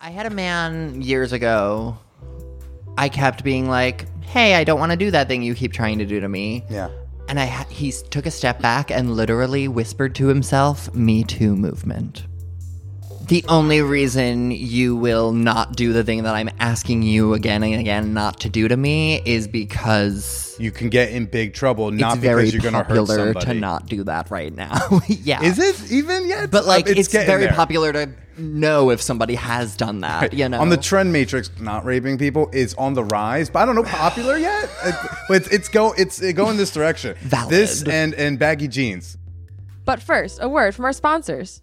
I had a man years ago. I kept being like, "Hey, I don't want to do that thing you keep trying to do to me." Yeah. And I ha- he took a step back and literally whispered to himself, "Me too movement." The only reason you will not do the thing that I'm asking you again and again not to do to me is because You can get in big trouble not it's because you're going to hurt popular somebody. to not do that right now. yeah. Is it even yet? But like, Uh, it's, very there. popular to know if somebody has done that. You know, On the trend matrix, not raping people is on the rise, but I don't know popular yet. It- but it's, it's go it's it go in this direction. Valid. This and and baggy jeans. But first, a word from our sponsors.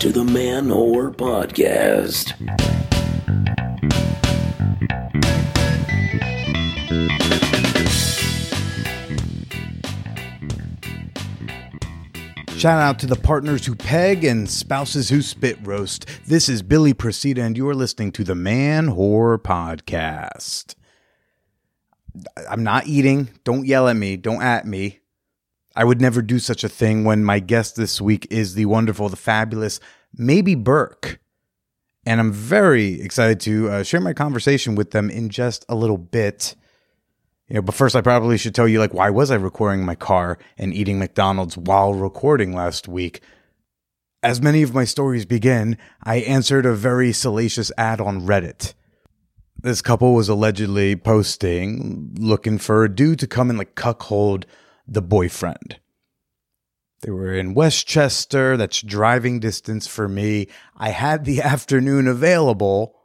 to the Man Whore Podcast. Shout out to the partners who peg and spouses who spit roast. This is Billy Procida, and you are listening to the Man Whore Podcast. I'm not eating. Don't yell at me. Don't at me. I would never do such a thing when my guest this week is the wonderful, the fabulous, maybe Burke. And I'm very excited to uh, share my conversation with them in just a little bit. You know, but first I probably should tell you like why was I recording my car and eating McDonald's while recording last week? As many of my stories begin, I answered a very salacious ad on Reddit. This couple was allegedly posting looking for a dude to come and like cuckold the boyfriend. They were in Westchester, that's driving distance for me. I had the afternoon available.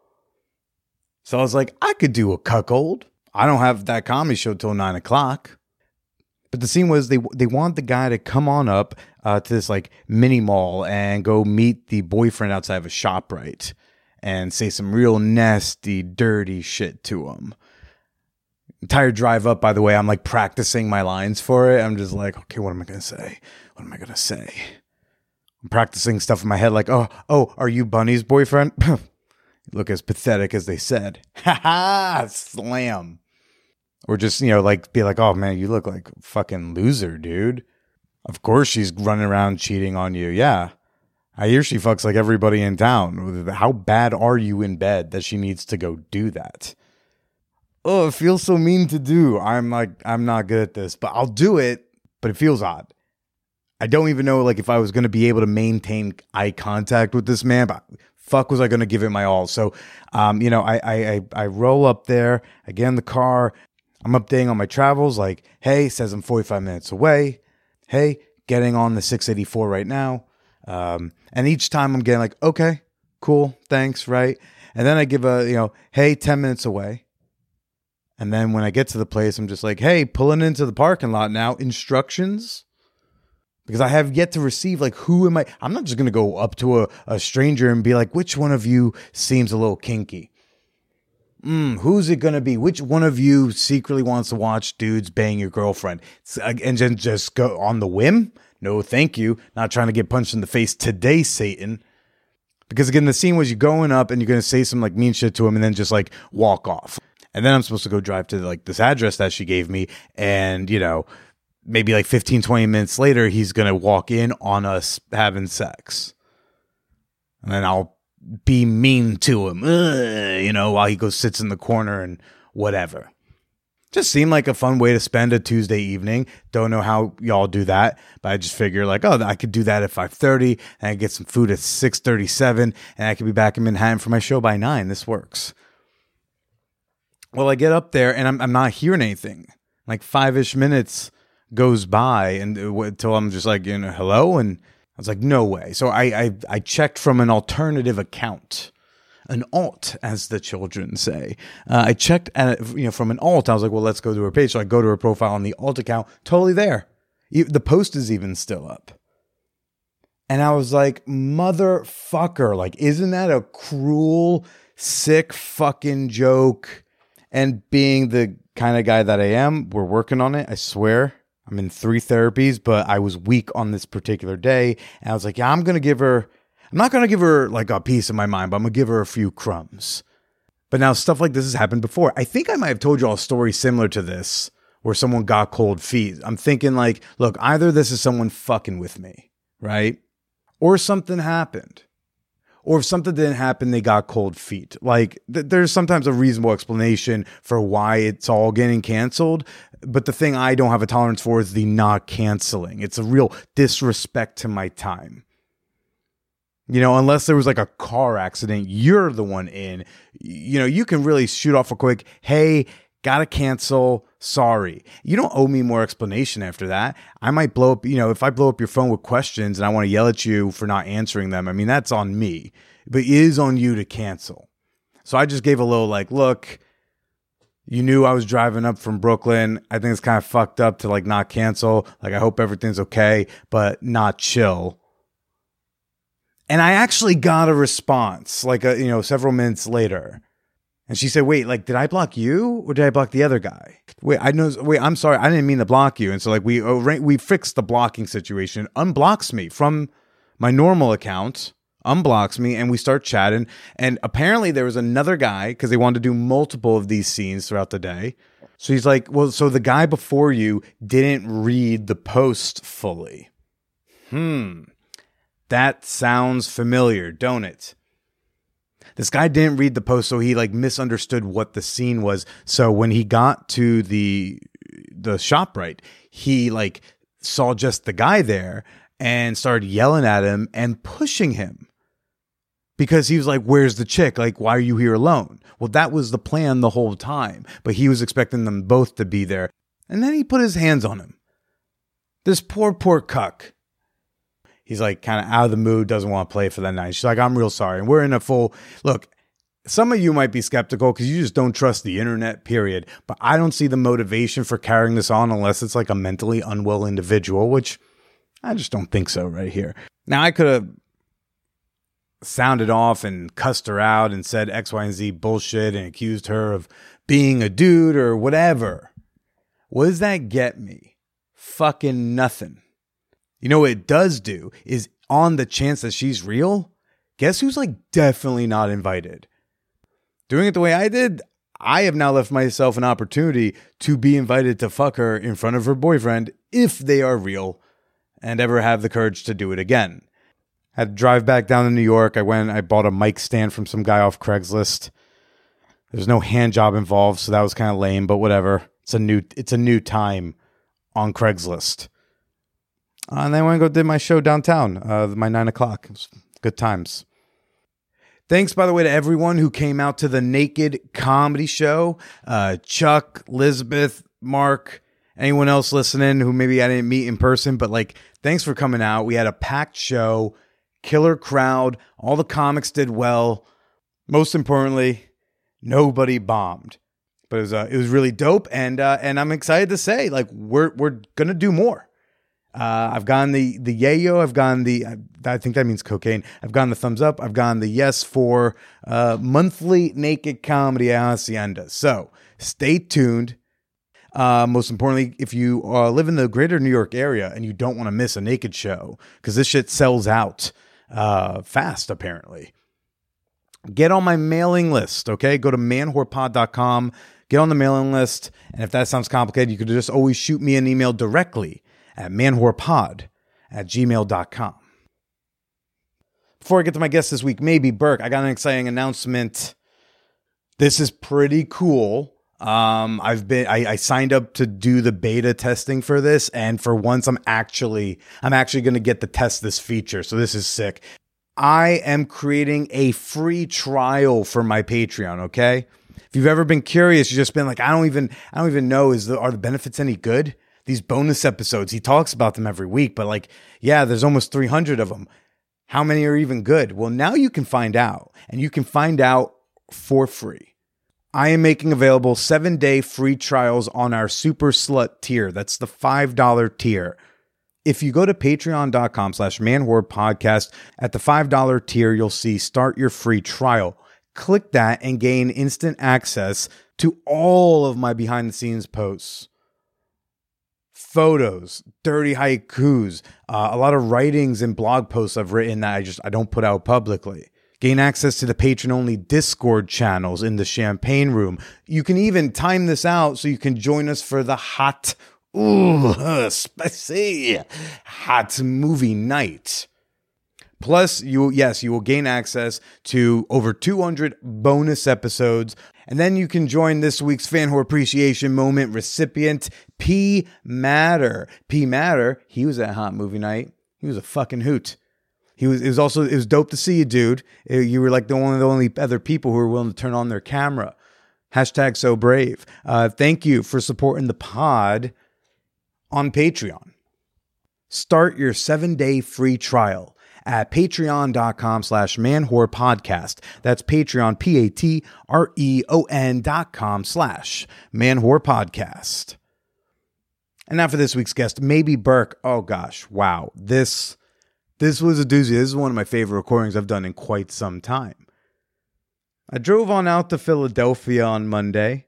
So I was like, I could do a cuckold. I don't have that comedy show till nine o'clock. But the scene was they they want the guy to come on up uh, to this like mini mall and go meet the boyfriend outside of a shop right and say some real nasty, dirty shit to him. Entire drive up, by the way, I'm like practicing my lines for it. I'm just like, okay, what am I gonna say? What am I gonna say? I'm practicing stuff in my head, like, oh, oh, are you Bunny's boyfriend? Look as pathetic as they said. Ha ha! Slam. Or just, you know, like be like, oh man, you look like fucking loser, dude. Of course she's running around cheating on you. Yeah. I hear she fucks like everybody in town. How bad are you in bed that she needs to go do that? Oh, it feels so mean to do. I'm like, I'm not good at this, but I'll do it, but it feels odd. I don't even know like if I was gonna be able to maintain eye contact with this man, but fuck was I gonna give it my all. So um, you know, I I I, I roll up there, again, the car, I'm updating on my travels, like, hey, says I'm 45 minutes away. Hey, getting on the 684 right now. Um, and each time I'm getting like, okay, cool, thanks, right? And then I give a, you know, hey, 10 minutes away. And then when I get to the place, I'm just like, hey, pulling into the parking lot now, instructions. Because I have yet to receive, like, who am I? I'm not just going to go up to a, a stranger and be like, which one of you seems a little kinky? Mm, who's it going to be? Which one of you secretly wants to watch dudes bang your girlfriend? And then just go on the whim? No, thank you. Not trying to get punched in the face today, Satan. Because again, the scene was you going up and you're going to say some like mean shit to him and then just like walk off. And then I'm supposed to go drive to like this address that she gave me. And, you know, maybe like 15, 20 minutes later, he's to walk in on us having sex. And then I'll be mean to him, Ugh, you know, while he goes sits in the corner and whatever. Just seemed like a fun way to spend a Tuesday evening. Don't know how y'all do that, but I just figure like, oh, I could do that at five thirty, and I get some food at six thirty-seven, and I could be back in Manhattan for my show by nine. This works. Well, I get up there and I'm I'm not hearing anything. Like five ish minutes goes by and uh, until I'm just like, you know, hello, and I was like, no way. So I I, I checked from an alternative account an alt, as the children say. Uh, I checked at you know from an alt. I was like, well, let's go to her page. So I go to her profile on the alt account. Totally there. The post is even still up. And I was like, motherfucker, like, isn't that a cruel, sick fucking joke? And being the kind of guy that I am, we're working on it. I swear. I'm in three therapies, but I was weak on this particular day. And I was like, yeah, I'm going to give her, I'm not going to give her like a piece of my mind, but I'm going to give her a few crumbs. But now stuff like this has happened before. I think I might have told you all a story similar to this where someone got cold feet. I'm thinking like, look, either this is someone fucking with me, right? Or something happened. Or if something didn't happen, they got cold feet. Like th- there's sometimes a reasonable explanation for why it's all getting canceled. But the thing I don't have a tolerance for is the not canceling. It's a real disrespect to my time. You know, unless there was like a car accident, you're the one in. You know, you can really shoot off a quick, hey, gotta cancel. Sorry. You don't owe me more explanation after that. I might blow up, you know, if I blow up your phone with questions and I want to yell at you for not answering them, I mean, that's on me, but it is on you to cancel. So I just gave a little like, look, you knew I was driving up from Brooklyn. I think it's kind of fucked up to like not cancel. Like, I hope everything's okay, but not chill. And I actually got a response like a, you know, several minutes later. And she said, "Wait, like, did I block you or did I block the other guy? Wait, I know. Wait, I'm sorry, I didn't mean to block you." And so, like, we we fixed the blocking situation. Unblocks me from my normal account, unblocks me, and we start chatting. And apparently, there was another guy because they wanted to do multiple of these scenes throughout the day. So he's like, "Well, so the guy before you didn't read the post fully." Hmm, that sounds familiar, don't it? This guy didn't read the post so he like misunderstood what the scene was. So when he got to the the shop right he like saw just the guy there and started yelling at him and pushing him. Because he was like where's the chick? Like why are you here alone? Well that was the plan the whole time but he was expecting them both to be there. And then he put his hands on him. This poor poor cuck he's like kind of out of the mood, doesn't want to play for that night. She's like, I'm real sorry. And we're in a full look. Some of you might be skeptical because you just don't trust the internet, period. But I don't see the motivation for carrying this on unless it's like a mentally unwell individual, which I just don't think so right here. Now, I could have sounded off and cussed her out and said X, Y, and Z bullshit and accused her of being a dude or whatever. What does that get me? Fucking nothing. You know what it does do is on the chance that she's real, guess who's like definitely not invited? Doing it the way I did, I have now left myself an opportunity to be invited to fuck her in front of her boyfriend if they are real and ever have the courage to do it again. I Had to drive back down to New York. I went, I bought a mic stand from some guy off Craigslist. There's no hand job involved, so that was kind of lame, but whatever. It's a new it's a new time on Craigslist. Uh, and then I went and go did my show downtown, uh, my nine o'clock. good times. Thanks, by the way, to everyone who came out to the Naked Comedy Show. Uh, Chuck, Elizabeth, Mark, anyone else listening who maybe I didn't meet in person, but like, thanks for coming out. We had a packed show, killer crowd. All the comics did well. Most importantly, nobody bombed. But it was uh, it was really dope, and uh, and I'm excited to say like we're we're gonna do more. Uh, I've gone the the yayo. I've gone the I think that means cocaine. I've gone the thumbs up. I've gone the yes for uh, monthly naked comedy hacienda. So stay tuned. Uh, most importantly, if you uh, live in the greater New York area and you don't want to miss a naked show, because this shit sells out uh, fast, apparently. Get on my mailing list, okay? Go to manwhorepod.com, get on the mailing list. And if that sounds complicated, you could just always shoot me an email directly at manwhorepod at gmail.com. Before I get to my guest this week, maybe Burke, I got an exciting announcement. This is pretty cool. Um, I've been I, I signed up to do the beta testing for this, and for once I'm actually I'm actually gonna get to test this feature. So this is sick. I am creating a free trial for my Patreon, okay? If you've ever been curious, you've just been like, I don't even I don't even know is the are the benefits any good? These bonus episodes. He talks about them every week, but like, yeah, there's almost 300 of them. How many are even good? Well, now you can find out, and you can find out for free. I am making available seven day free trials on our Super Slut tier. That's the $5 tier. If you go to patreon.com slash podcast at the $5 tier, you'll see start your free trial. Click that and gain instant access to all of my behind the scenes posts photos, dirty haikus, uh, a lot of writings and blog posts I've written that I just I don't put out publicly. Gain access to the patron only Discord channels in the champagne room. You can even time this out so you can join us for the hot, ooh, spicy, hot movie night. Plus, you yes, you will gain access to over 200 bonus episodes, and then you can join this week's fan whore appreciation moment recipient P Matter. P Matter, he was at Hot Movie Night. He was a fucking hoot. He was. It was also. It was dope to see you, dude. Uh, You were like the one of the only other people who were willing to turn on their camera. Hashtag so brave. Uh, thank you for supporting the pod on Patreon. Start your seven day free trial at patreon.com slash manwhore podcast. That's Patreon, P A T R E O N dot com slash manwhore podcast. And now for this week's guest, Maybe Burke. Oh gosh, wow. This this was a doozy. This is one of my favorite recordings I've done in quite some time. I drove on out to Philadelphia on Monday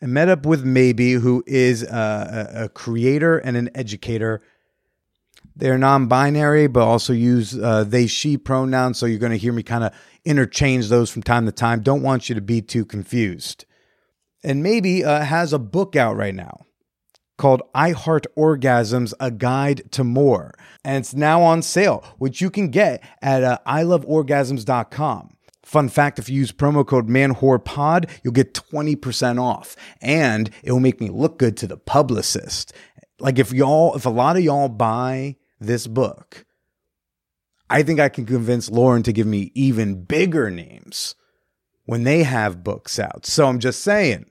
and met up with Maybe, who is a, a creator and an educator. They're non binary, but also use uh, they, she pronouns. So you're going to hear me kind of interchange those from time to time. Don't want you to be too confused. And Maybe uh, has a book out right now called I Heart Orgasms A Guide to More. And it's now on sale, which you can get at uh, iloveorgasms.com. Fun fact if you use promo code ManWhorePod, you'll get 20% off. And it will make me look good to the publicist. Like if y'all, if a lot of y'all buy this book, I think I can convince Lauren to give me even bigger names when they have books out. So I'm just saying,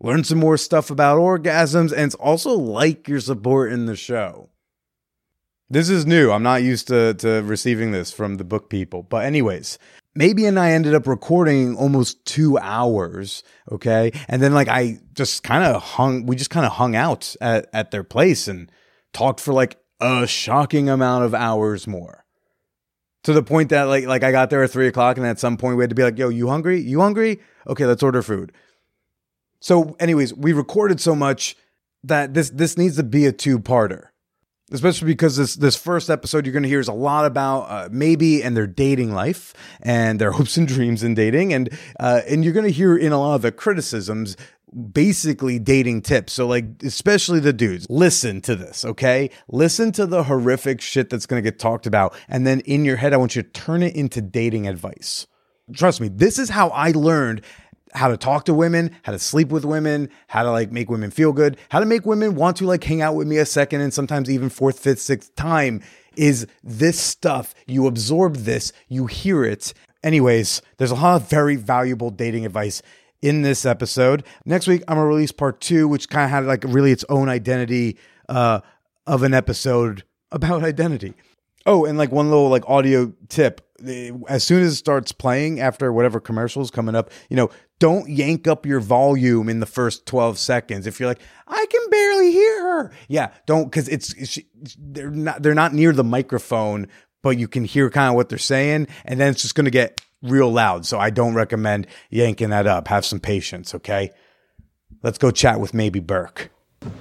learn some more stuff about orgasms, and also like your support in the show. This is new. I'm not used to, to receiving this from the book people. But, anyways, maybe and I ended up recording almost two hours. Okay. And then, like, I just kind of hung, we just kind of hung out at, at their place and talked for like a shocking amount of hours more to the point that like like I got there at three o'clock, and at some point we had to be like, "Yo, you hungry? You hungry? Okay, let's order food." So, anyways, we recorded so much that this this needs to be a two parter, especially because this this first episode you're going to hear is a lot about uh, maybe and their dating life and their hopes and dreams in dating, and uh, and you're going to hear in a lot of the criticisms basically dating tips. So like especially the dudes, listen to this, okay? Listen to the horrific shit that's to get talked about and then in your head I want you to turn it into dating advice. Trust me, this is how I learned how to talk to women, how to sleep with women, how to like make women feel good, how to make women want to like hang out with me a second and sometimes even fourth, fifth, sixth time is this stuff. You absorb this, you hear it. Anyways, there's a lot of very valuable dating advice in this episode. Next week, I'm gonna release part two, which kind of had like really its own identity uh, of an episode about identity. Oh, and like one little like audio tip. As soon as it starts playing after whatever commercials coming up, you know, don't yank up your volume in the first 12 seconds. If you're like, I can barely hear her. Yeah, don't cuz it's, it's they're not they're not near the microphone, but you can hear kind of what they're saying and then it's just going to get real loud. So I don't recommend yanking that up. Have some patience, okay? Let's go chat with maybe Burke.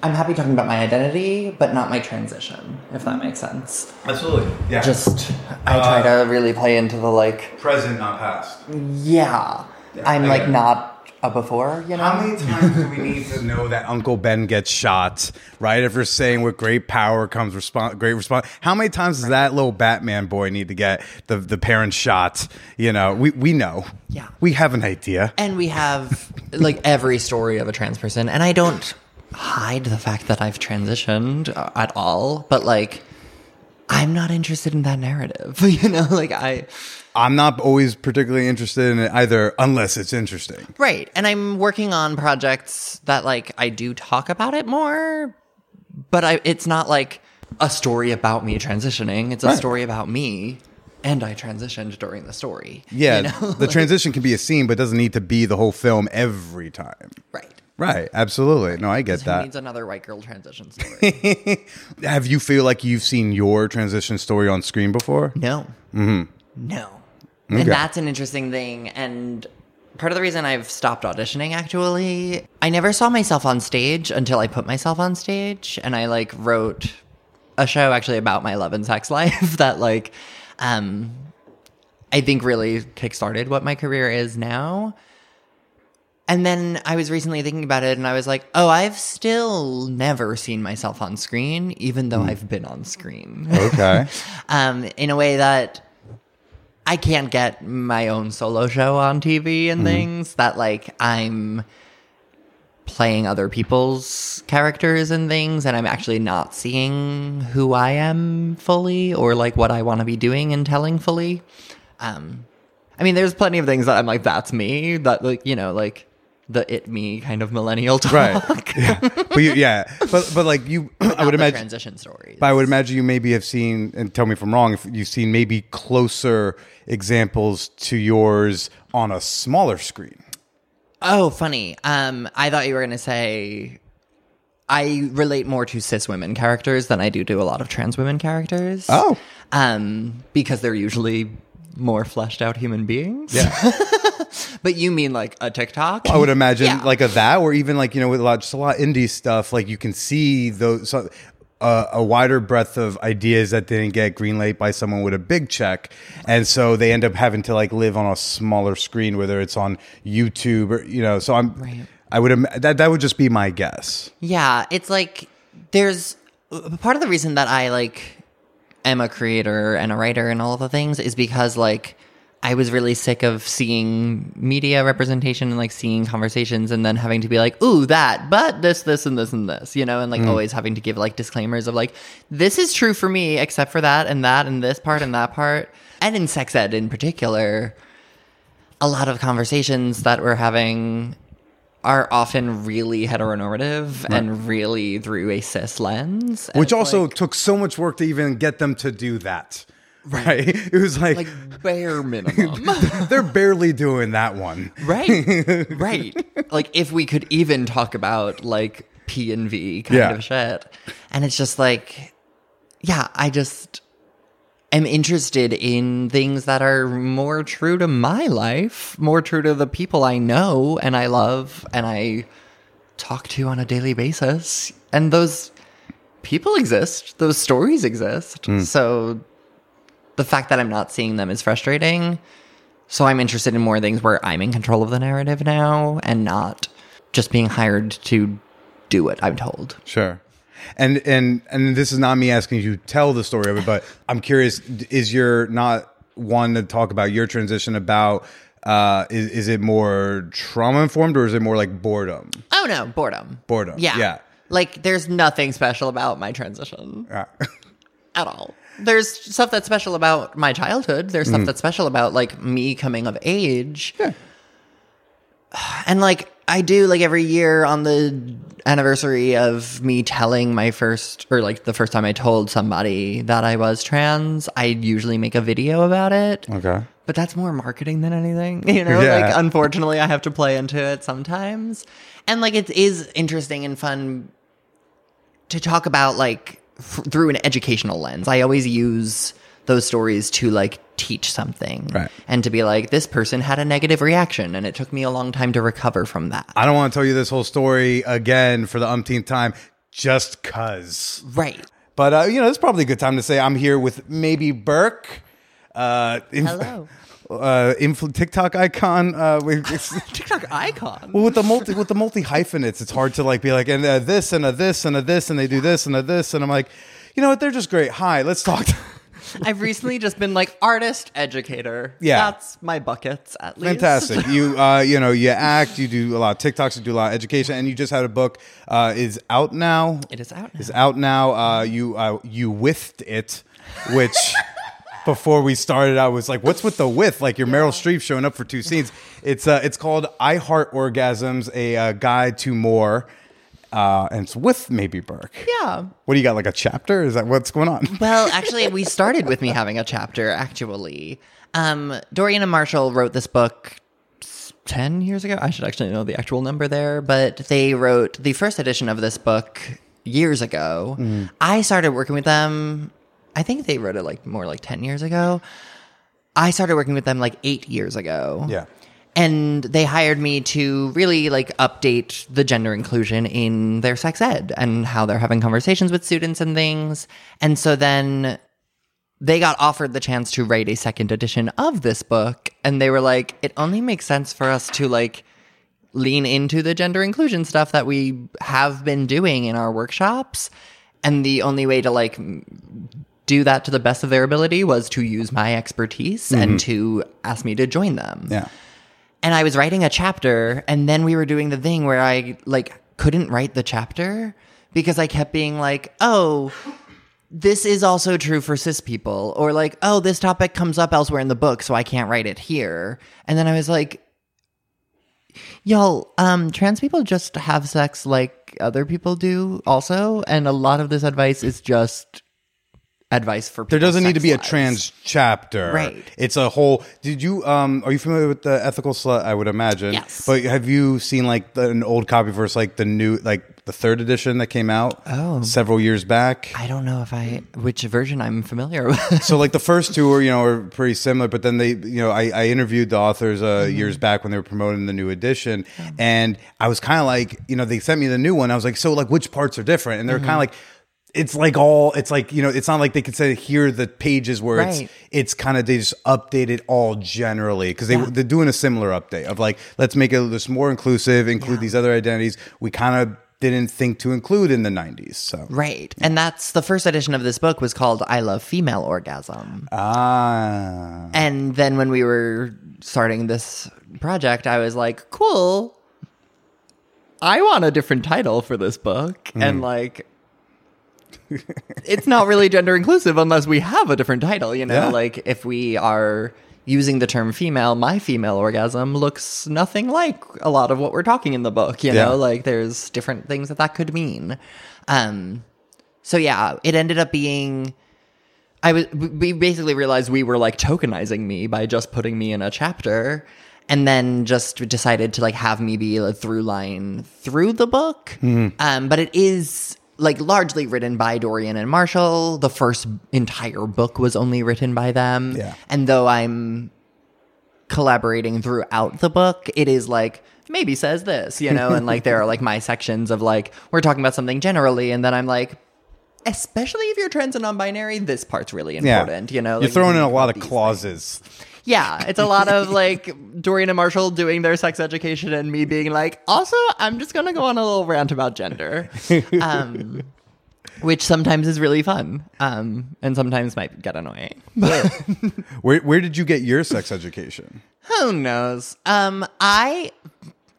I'm happy talking about my identity, but not my transition, if that makes sense. Absolutely. Yeah. Just, I try uh, to really play into the like, present, not past. yeah, I'm like it. not a before, you know? How many times do we need to know that Uncle Ben gets shot? Right? If we're saying with great power comes respon great response. How many times does that little Batman boy need to get the the parents shot? You know, we we know. Yeah. We have an idea. And we have like every story of a trans person, and I don't hide the fact that I've transitioned uh, at all, but like I'm not interested in that narrative. You know, like I I'm not always particularly interested in it either, unless it's interesting. right, and I'm working on projects that like I do talk about it more, but I it's not like a story about me transitioning. It's a Right. story about me. And I transitioned during the story. Yeah, you know? the transition can be a scene, but doesn't need to be the whole film every time. right. Right. Absolutely. No, I get Who that. needs another white girl transition story? Have you feel like you've seen your transition story on screen before? No. Mm-hmm. No. And that's an interesting thing. And part of the reason I've stopped auditioning actually, I never saw myself on stage until I put myself on stage. And I like wrote a show actually about my love and sex life that like um I think really kickstarted what my career is now. And then I was recently thinking about it and I was like, oh, I've still never seen myself on screen, even though I've been on screen. Okay. um, in a way that I can't get my own solo show on TV and things that like I'm playing other people's characters and things and I'm actually not seeing who I am fully or like what I want to be doing and telling fully. Um I mean there's plenty of things that I'm like that's me that like you know like the it me kind of millennial talk. right. Yeah. But you, yeah. But but like you, I would imagine. transition stories. But I would imagine you maybe have seen, and tell me if I'm wrong, if you've seen maybe closer examples to yours on a smaller screen. Oh, funny. Um, I thought you were gonna say I relate more to cis women characters than I do to a lot of trans women characters. Oh. um, because they're usually more fleshed out human beings. Yeah. but you mean like a TikTok? I would imagine Yeah. like a that, or even like you know with a lot, just a lot of indie stuff. Like you can see those so, uh, a wider breadth of ideas that didn't get greenlit by someone with a big check, and so they end up having to like live on a smaller screen, whether it's on YouTube or you know. So I'm, Right. I would im- that that would just be my guess. Yeah, it's like there's part of the reason that I like am a creator and a writer and all of the things is because like I was really sick of seeing media representation and like seeing conversations and then having to be like, ooh, that, but this, this, and this, and this, you know, and like hmm. always having to give like disclaimers of like, this is true for me, except for that and that and this part and that part. And in sex ed in particular, a lot of conversations that we're having are often really heteronormative and really through a cis lens. And Which also like- took so much work to even get them to do that. Right? It was like, like bare minimum. they're barely doing that one. right. Right. Like if we could even talk about like P and V kind Yeah. of shit. And it's just like yeah, I just am interested in things that are more true to my life, more true to the people I know and I love and I talk to on a daily basis. And those people exist, those stories exist. Hmm. So the fact that I'm not seeing them is frustrating. So I'm interested in more things where I'm in control of the narrative now and not just being hired to do what I'm told. Sure. And and and this is not me asking you to tell the story of it, but I'm curious: is your not one to talk about your transition about? Uh, is is it more trauma informed or is it more like boredom? Oh no, boredom. Boredom, Yeah. yeah. Like there's nothing special about my transition Uh, at all. There's stuff that's special about my childhood. There's stuff that's special about like me coming of age. And like I do like every year on the anniversary of me telling my first or like the first time I told somebody that I was trans, I usually make a video about it. okay. But that's more marketing than anything, you know. Yeah. Like, unfortunately, I have to play into it sometimes, and like it is interesting and fun to talk about like f- through an educational lens. I always use those stories to like teach something, Right. And to be like, this person had a negative reaction, and it took me a long time to recover from that. I don't want to tell you this whole story again for the umpteenth time, just cause. right. But uh, you know, it's probably a good time to say I'm here with maybe Burke. Uh, inf- Hello. Uh, influ- TikTok icon. Uh, with, TikTok icon. well, with the multi with the multi hyphenates, it's hard to like be like and uh, this and a this and a this and they do this and a this and I'm like, you know what? They're just great. Hi, let's talk. I've recently just been like artist educator. Yeah. that's my buckets at least. Fantastic. You uh, you know, you act, you do a lot of TikToks, you do a lot of education, and you just had a book uh, is out now. It is out now. Is out now. Uh, you uh, you whiffed it, which. Before we started, I was like, "What's with the whiff?" Like your Meryl Streep showing up for two scenes. It's uh, it's called "I Heart Orgasms: A uh, Guide to More," uh, and it's with maybe Burke. Yeah. What do you got? Like a chapter? Is that what's going on? Well, actually, we started with me having a chapter, actually. Um, Dorian and Marshall wrote this book 10 years ago. I should actually know the actual number there, but they wrote the first edition of this book years ago. Mm. I started working with them, I think they wrote it like more like 10 years ago. I started working with them like eight years ago. Yeah. And they hired me to really like update the gender inclusion in their sex ed and how they're having conversations with students and things. And so then they got offered the chance to write a second edition of this book and they were like it only makes sense for us to like lean into the gender inclusion stuff that we have been doing in our workshops and the only way to like do that to the best of their ability was to use my expertise and mm-hmm. to ask me to join them Yeah. And I was writing a chapter, and then we were doing the thing where I like couldn't write the chapter because I kept being like, "Oh, this is also true for cis people," or like, "Oh, this topic comes up elsewhere in the book, so I can't write it here." And then I was like, "Y'all, um, trans people just have sex like other people do, also, and a lot of this advice is just." Advice for There doesn't need to be a trans chapter. Right. It's a whole. Did you um? Are you familiar with the ethical slut? I would imagine. Yes. But have you seen like the, an old copy versus like the new like the third edition that came out? Oh. Several years back. I don't know if I which version I'm familiar with. so like the first two were you know are pretty similar, but then they you know I, I interviewed the authors uh, Mm-hmm. years back when they were promoting the new edition, and I was kind of like you know they sent me the new one. I was like, so like which parts are different? And they're Mm-hmm. kind of like. It's like all. It's like you know. It's not like they could say here the pages where Right. it's it's kind of they just update it all generally because they they're doing a similar update of like let's make it just more inclusive, include these other identities we kind of didn't think to include in the '90s. So Right. And that's the first edition of this book was called I Love Female Orgasm. ah, And then when we were starting this project, I was like, cool. I want a different title for this book. And like, it's not really gender inclusive unless we have a different title, you know? Yeah. Like, if we are using the term female, my female orgasm looks nothing like a lot of what we're talking in the book, you Yeah. know? Like, there's different things that that could mean. Um, so yeah, it ended up being. I was. We basically realized we were like tokenizing me by just putting me in a chapter, and then just decided to like have me be a through line through the book. Um, but it is like largely written by Dorian and Marshall. The first entire book was only written by them. Yeah. and though I'm collaborating throughout the book, it is like maybe says this, you know, and like there are like my sections of like we're talking about something generally, and then I'm like, especially if you're trans and non-binary, this part's really yeah, important, you know. You're like, throwing in a lot of clauses. things. Yeah, it's a lot of like Dorian and Marshall doing their sex education, and me being like, also, I'm just gonna go on a little rant about gender. Um, which sometimes is really fun, um, and sometimes might get annoying. Where where did you get your sex education? Who knows? Um, I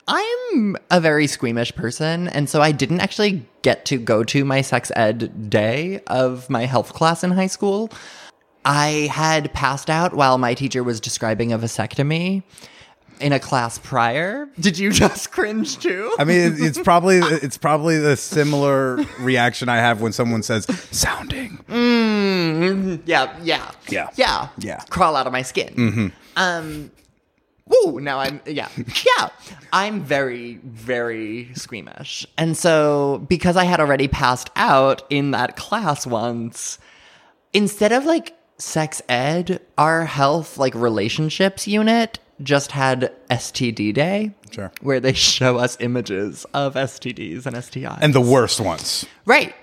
I'm a very squeamish person, and so I didn't actually get to go to my sex ed day of my health class in high school. I had passed out while my teacher was describing a vasectomy in a class prior. Did you just cringe too? I mean, it's probably it's probably the similar reaction I have when someone says sounding. Mm, yeah, yeah, Yeah. yeah, Yeah. Crawl out of my skin. Um, woo. Now I'm yeah, yeah. I'm very, very squeamish, and so because I had already passed out in that class once, instead of like sex ed, our health like relationships unit just had STD day. Sure. Where they show us images of STDs and STIs. And the worst ones. Right.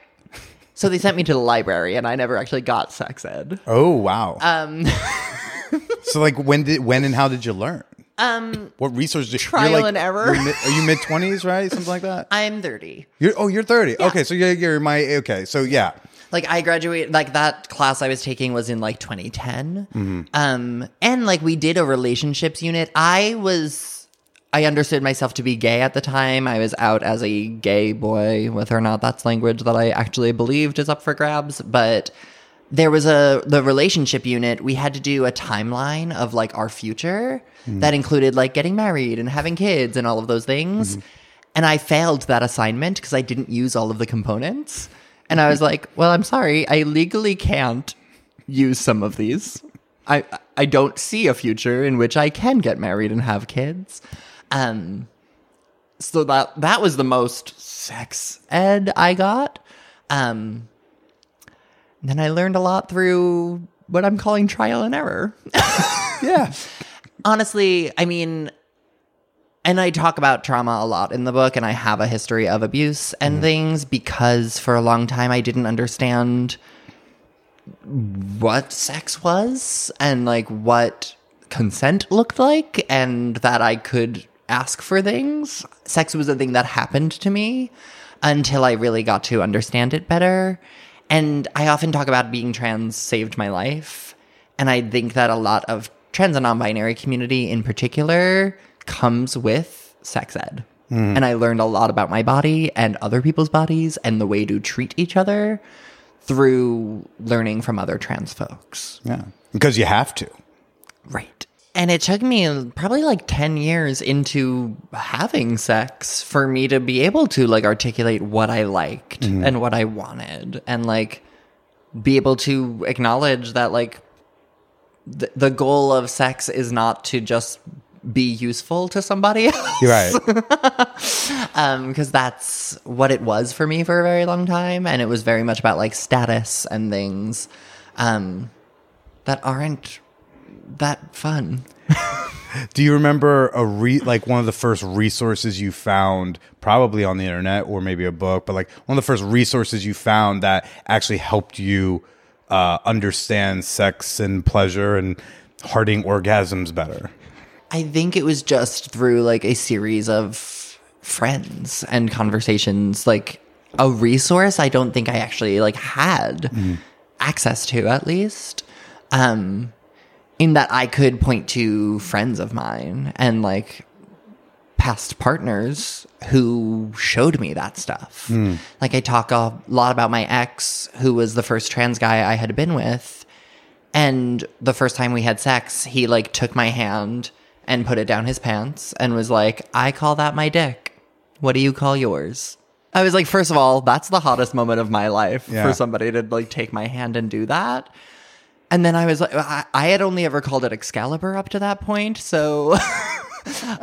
So they sent me to the library, and I never actually got sex ed. Oh wow. Um. so like when did when and how did you learn? Um, What resources? Did, Trial like- and error. mid- are you mid twenties, right? Something like that. I'm 30. You're oh, you're thirty. Okay, so you're, you're my okay. So yeah, Like I graduated, like that class I was taking was in like 2010. Mm-hmm. Um, and like we did a relationships unit. I was, I understood myself to be gay at the time. I was out as a gay boy, whether or not that's language that I actually believed is up for grabs. But there was a the relationship unit. We had to do a timeline of like our future mm-hmm. that included like getting married and having kids and all of those things. Mm-hmm. And I failed that assignment because I didn't use all of the components. And I was like, well, I'm sorry, I legally can't use some of these. I I don't see a future in which I can get married and have kids. Um so that that was the most sex ed I got. Um then I learned a lot through what I'm calling trial and error. Yeah. Honestly, I mean and I talk about trauma a lot in the book and I have a history of abuse and mm-hmm. things because for a long time I didn't understand what sex was and like what consent looked like and that I could ask for things. Sex was a thing that happened to me until I really got to understand it better. And I often talk about being trans saved my life. And I think that a lot of trans and non binary community in particular comes with sex ed. Hmm. And I learned a lot about my body and other people's bodies and the way to treat each other through learning from other trans folks. Yeah. Because you have to. Right. And it took me probably like 10 years into having sex for me to be able to like articulate what I liked hmm. and what I wanted and like be able to acknowledge that like th- the goal of sex is not to just be useful to somebody else You're right. um because that's what it was for me for a very long time and it was very much about like status and things um that aren't that fun Do you remember a re like one of the first resources you found, probably on the internet or maybe a book, but like one of the first resources you found that actually helped you uh, understand sex and pleasure and harding orgasms better? I think it was just through like a series of friends and conversations, like a resource I don't think I actually like had access to at least. Um in that I could point to friends of mine and like past partners who showed me that stuff. Like I talk a lot about my ex who was the first trans guy I had been with and the first time we had sex, he like took my hand and put it down his pants and was like, I call that my dick. What do you call yours? I was like, first of all, that's the hottest moment of my life Yeah. for somebody to like take my hand and do that. And then I was like, I, I had only ever called it Excalibur up to that point. So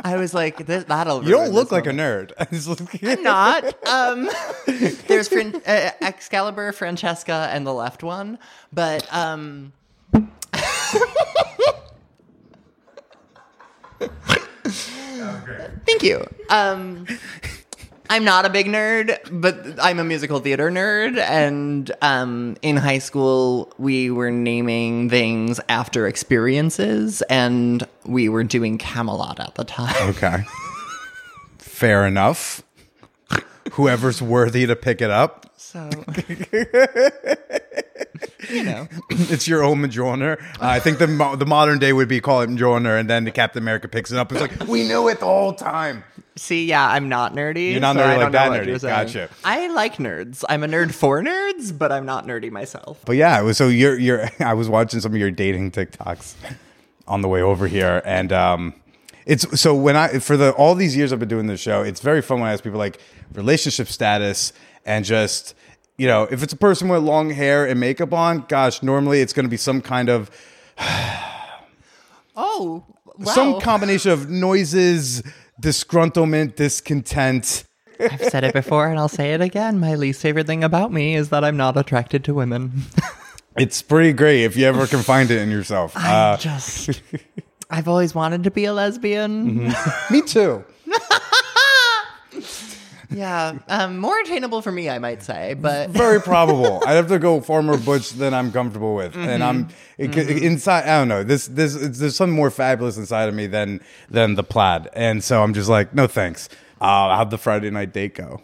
I was like, this, that'll. You don't look like a moment. nerd. It's like- I'm not. Um, there's Fran- uh, Excalibur, Francesca, and the left one, but um. Thank you. Um, I'm not a big nerd, but I'm a musical theater nerd. And um, in high school, we were naming things after experiences, and we were doing Camelot at the time. okay. Fair enough. Whoever's worthy to pick it up. So, you know. It's your own Mjolnir. Uh, I think the mo- the modern day would be call it Mjolnir, and then the Captain America picks it up. It's like we knew it the whole time. See, yeah, I'm not nerdy. You're not so nerdy I like that nerdy. Gotcha. I like nerds. I'm a nerd for nerds, but I'm not nerdy myself. But yeah, was so you're you're. I was watching some of your dating TikToks on the way over here, and um, it's so when I for the all these years I've been doing this show, it's very fun when I ask people like relationship status and just you know if it's a person with long hair and makeup on, gosh, normally it's going to be some kind of Oh, wow. some combination of noises, disgruntlement, discontent. I've said it before and I'll say it again. My least favorite thing about me is that I'm not attracted to women. It's pretty great if you ever can find it in yourself. I Uh, just. I've always wanted to be a lesbian. me too. Yeah, um, more attainable for me, I might say, but very probable. I'd have to go far more butch than I'm comfortable with, and I'm it, could- inside. I don't know. This this it's, there's something more fabulous inside of me than than the plaid, and so I'm just like, no thanks. Uh, how'd the Friday night date go?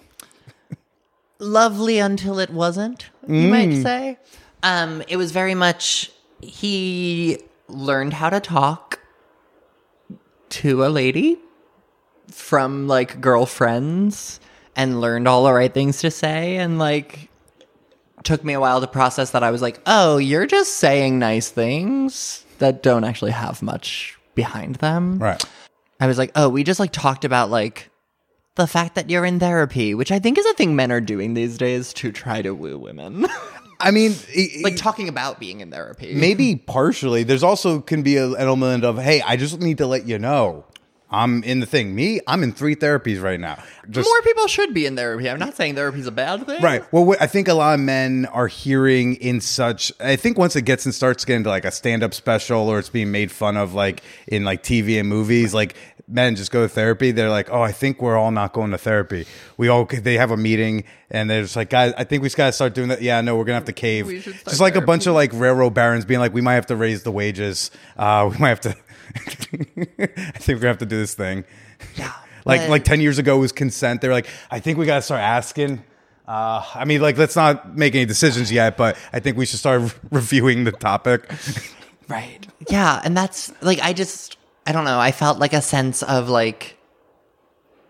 lovely until it wasn't, you might say. Um, it was very much he learned how to talk to a lady from like girlfriends and learned all the right things to say and like took me a while to process that I was like, "Oh, you're just saying nice things that don't actually have much behind them." Right. I was like, oh, we just like talked about like the fact that you're in therapy, which I think is a thing men are doing these days to try to woo women. I mean, it- like talking about being in therapy. maybe partially. There's also can be an element of, hey, I just need to let you know I'm in the thing. Me, I'm in three therapies right now. Just more people should be in therapy. I'm not saying therapy's a bad thing. Right. Well, what I think a lot of men are hearing in such. I think once it gets and starts getting to like a stand-up special, or it's being made fun of, like in like TV and movies, like men just go to therapy. They're like, oh, I think we're all not going to therapy. We all they have a meeting and they're just like, guys, I think we just gotta start doing that. Yeah, no, we're gonna have to cave. Just like a bunch of like railroad barons being like, we might have to raise the wages. Uh, we might have to. I think we're gonna have to do this thing. Yeah. Like But- like ten years ago was consent. They were like, I think we gotta start asking. Uh, I mean, like, let's not make any decisions yet, but I think we should start re- reviewing the topic. Right. Yeah, and that's like I just I don't know, I felt like a sense of like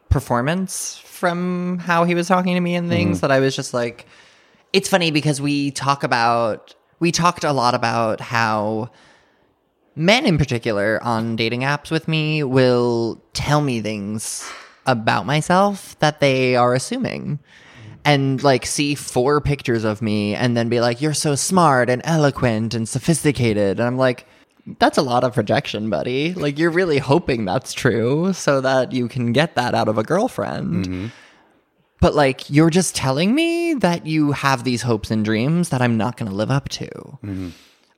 performance from how he was talking to me and things that I was just like it's funny because we talk about we talked a lot about how men in particular on dating apps with me will tell me things about myself that they are assuming and like see four pictures of me and then be like you're so smart and eloquent and sophisticated. And i'm like that's a lot of projection buddy. Like you're really hoping that's true so that you can get that out of a girlfriend. Mm-hmm. But like you're just telling me that you have these hopes and dreams that i'm not going to live up to mm-hmm.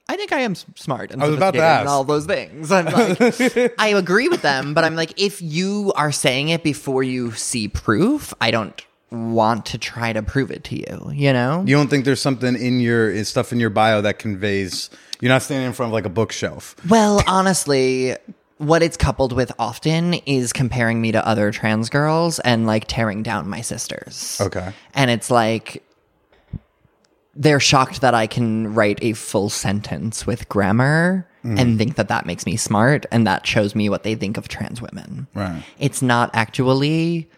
I think I am s- smart and I was about to sophisticated and ask. all those things. I'm like, I agree with them, but I'm like, if you are saying it before you see proof, I don't want to try to prove it to you. You know? You don't think there's something in your is stuff in your bio that conveys you're not standing in front of like a bookshelf. Well, honestly, what it's coupled with often is comparing me to other trans girls and like tearing down my sisters. Okay. And it's like they're shocked that I can write a full sentence with grammar and mm. think that that makes me smart and that shows me what they think of trans women. Right. It's not actually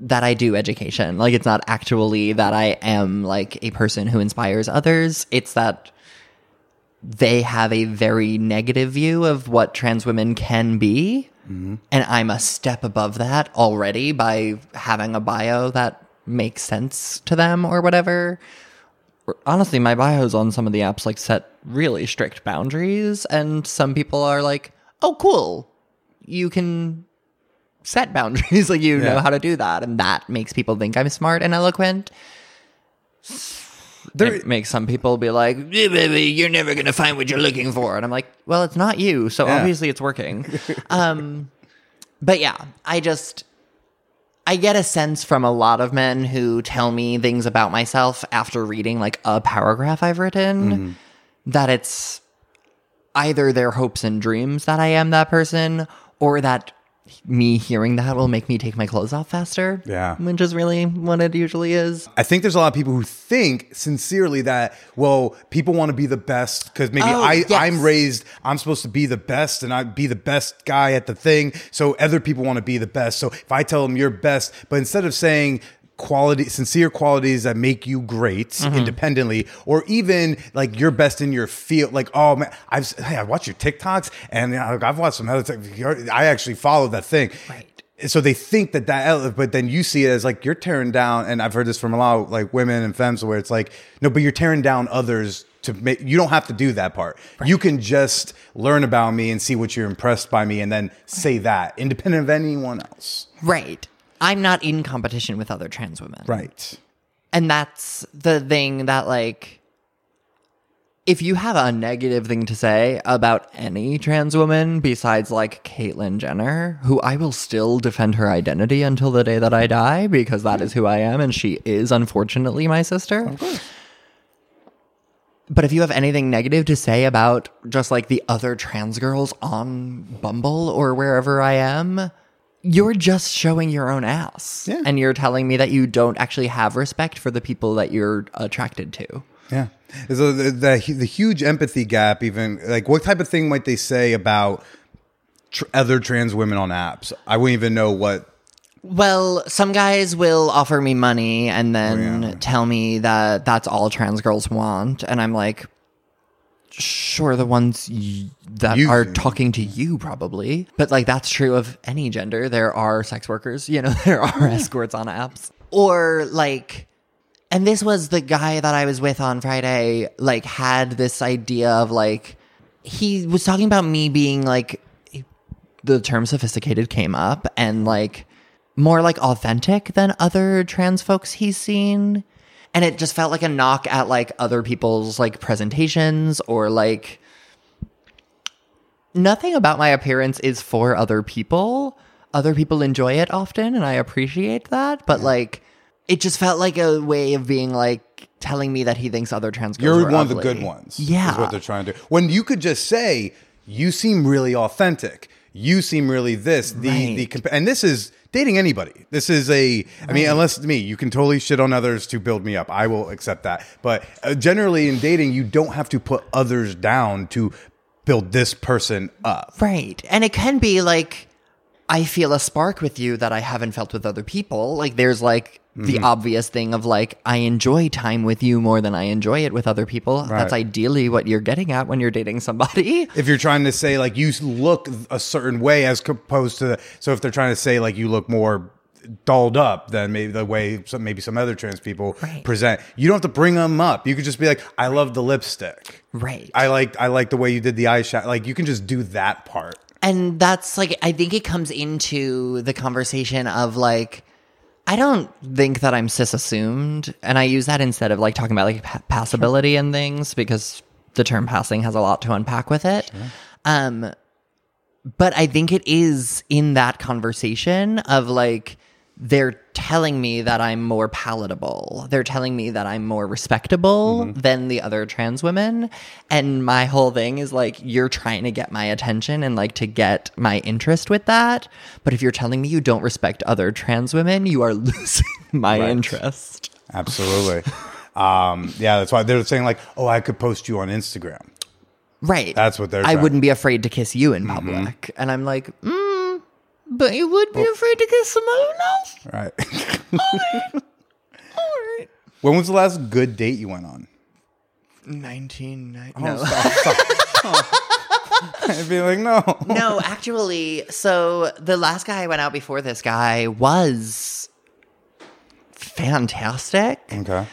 that I do education. Like it's not actually that I am like a person who inspires others. It's that they have a very negative view of what trans women can be. Mm-hmm. And I'm a step above that already by having a bio that makes sense to them or whatever. Honestly, my bios on some of the apps like set really strict boundaries, and some people are like, "Oh, cool, you can set boundaries, like you know how to do that," and that makes people think I'm smart and eloquent. There, it makes some people be like, "Yeah, baby, you're never gonna find what you're looking for. And I'm like, well, it's not you, so Yeah. obviously it's working. um, but yeah, I just I get a sense from a lot of men who tell me things about myself after reading like a paragraph I've written mm-hmm. that it's either their hopes and dreams that I am that person or that me hearing that will make me take my clothes off faster. Yeah. Which is really what it usually is. I think there's a lot of people who think sincerely that well, people want to be the best because maybe Oh, I yes. I'm raised I'm supposed to be the best and I be the best guy at the thing. So other people want to be the best. So if I tell them you're best, but instead of saying quality sincere qualities that make you great Mm-hmm. independently or even like you're best in your field like oh man i've hey, i watch your tiktoks and uh, i've watched some other things i actually follow that thing Right. so they think that that but then you see it as like you're tearing down and i've heard this from a lot of like women and femmes where it's like no but you're tearing down others to make you don't have to do that part you can just learn about me and see what you're impressed by me and then say that independent of anyone else Right. I'm not in competition with other trans women. right And that's the thing that, like, if you have a negative thing to say about any trans woman besides, like, Caitlyn Jenner, who I will still defend her identity until the day that I die because that is who I am and she is, unfortunately, my sister. Of course. But if you have anything negative to say about just like the other trans girls on Bumble or wherever I am, you're just showing your own ass. Yeah. And you're telling me that you don't actually have respect for the people that you're attracted to. Yeah. So the, the the huge empathy gap, even like what type of thing might they say about tr- other trans women on apps? I wouldn't even know what. Well, some guys will offer me money and oh, then Oh, yeah. tell me that that's all trans girls want. And I'm like, sure, the ones y- that You- are talking to you probably. But like, that's true of any gender. There are sex workers, you know, there are escorts on apps. Or like, and this was the guy that I was with on Friday, like, had this idea of like, he was talking about me being like, the term sophisticated came up and like more like authentic than other trans folks he's seen. And it just felt like a knock at like other people's like presentations or like nothing about my appearance is for other people. Other people enjoy it often and I appreciate that. But like it just felt like a way of being like telling me that he thinks other trans girls You're are one of the good ones. Yeah. Is what they're trying to do. When you could just say, you seem really authentic. You seem really this. The, Right. the, and this is dating anybody. This is a, I mean, unless me, you can totally shit on others to build me up. I will accept that. But uh, generally in dating, you don't have to put others down to build this person up. Right. And it can be like, I feel a spark with you that I haven't felt with other people. Like, there's like the Mm-hmm. obvious thing of like, I enjoy time with you more than I enjoy it with other people. That's ideally what you're getting at when you're dating somebody. if you're trying to say like you look a certain way as opposed to so if they're trying to say like you look more dolled up than maybe the way some maybe some other trans people Right. present you don't have to bring them up you could just be like i love the lipstick Right. i like i like the way you did the eyeshadow like you can just do that part And that's like, I think it comes into the conversation of like, I don't think that I'm cis assumed. And I use that instead of like talking about like pa- passability and things because the term passing has a lot to unpack with it. Um, but I think it is in that conversation of like, they're telling me that I'm more palatable. They're telling me that I'm more respectable than the other trans women. And my whole thing is like, you're trying to get my attention and like to get my interest with that. But if you're telling me you don't respect other trans women, you are losing my Right. interest. absolutely um yeah that's why they're saying like oh i could post you on instagram Right. That's what they're I trying- wouldn't be afraid to kiss you in public. And I'm like, mm, but you would be afraid to kiss someone else? right All right. when was the last good date you went on 19. Oh, No. stop, stop. i'd be like no no, actually, so the last guy I went out before this guy was fantastic. okay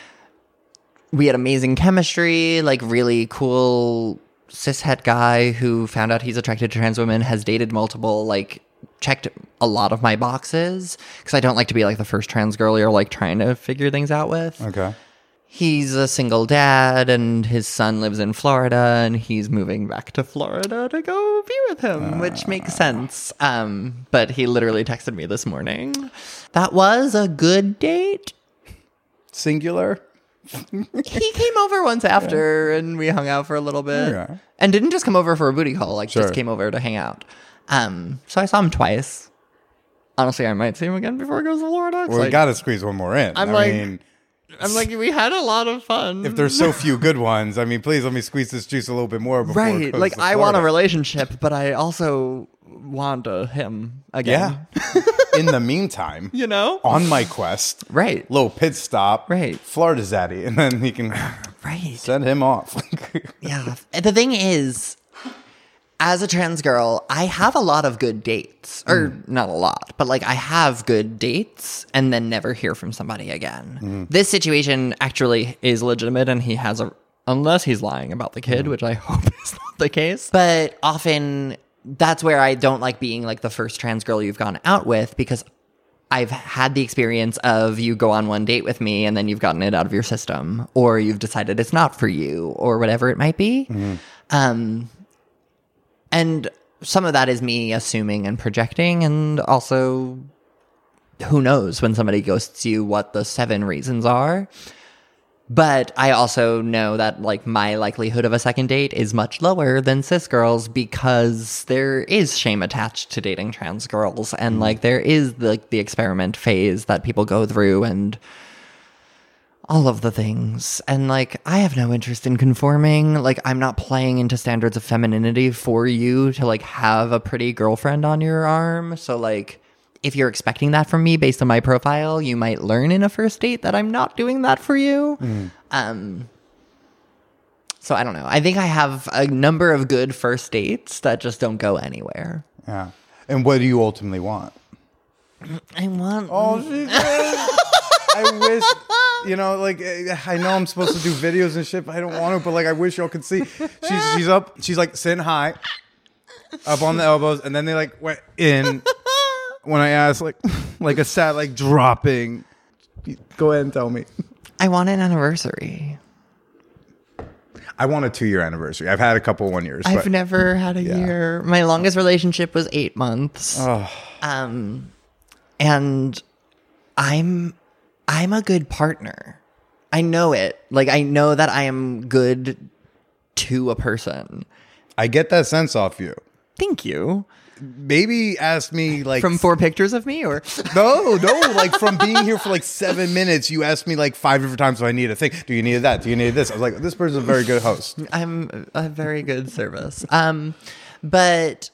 We had amazing chemistry, like really cool cishet guy who found out he's attracted to trans women, has dated multiple, like checked a lot of my boxes because I don't like to be like the first trans girl you're like trying to figure things out with. okay He's a single dad and his son lives in Florida and he's moving back to Florida to go be with him, which makes sense. Um, but he literally texted me this morning. That was a good date. singular He came over once after and we hung out for a little bit. Okay. And didn't just come over for a booty call, like Sure. just came over to hang out. Um, so I saw him twice. Honestly, I might see him again before he goes to Florida. 'cause, well we like, gotta squeeze one more in I'm i like- mean I'm like, we had a lot of fun. if there's so few good ones, I mean, please let me squeeze this juice a little bit more before it right goes like to i want a relationship but i also want a him again Yeah. In the meantime, you know on my quest, right little pit stop, Right. Florida Zaddy, and then he can right send him off. yeah the thing is as a trans girl i have a lot of good dates or mm. not a lot but like i have good dates and then never hear from somebody again. Mm-hmm. This situation actually is legitimate and he has a unless he's lying about the kid mm-hmm. which i hope is not the case. But often that's where i don't like being like the first trans girl you've gone out with because I've had the experience of you go on one date with me and then you've gotten it out of your system, or you've decided it's not for you, or whatever it might be. Mm-hmm. Um, and some of that is me assuming and projecting, and also who knows when somebody ghosts you what the seven reasons are. But I also know that like my likelihood of a second date is much lower than cis girls because there is shame attached to dating trans girls and mm. like there is the, like the experiment phase that people go through and all of the things. And like I have no interest in conforming. Like I'm not playing into standards of femininity for you to like have a pretty girlfriend on your arm. So like if you're expecting that from me based on my profile, you might learn in a first date that I'm not doing that for you. Um, so I don't know. I think I have a number of good first dates that just don't go anywhere. yeah. And what do you ultimately want? I want. Oh, I wish You know, like eh, I know I'm supposed to do videos and shit, but I don't want to. But like, I wish y'all could see. She's she's up. She's like sitting high, up on the elbows, and then they like went in. When I asked, like, like a sad, like dropping. Go ahead and tell me. I want an anniversary. I want a two year anniversary. I've had a couple one years. I've but never had a Yeah. year. My longest relationship was eight months. Oh. Um, and I'm I'm a good partner. I know it. Like I know that I am good to a person. I get that sense off you. Thank you. Maybe ask me like From four pictures of me, or No, no, like from being here for like seven minutes, you asked me like five different times, do I need a thing? Do you need that? Do you need this? I was like, this person's a very good host. I'm a very good service. Um, but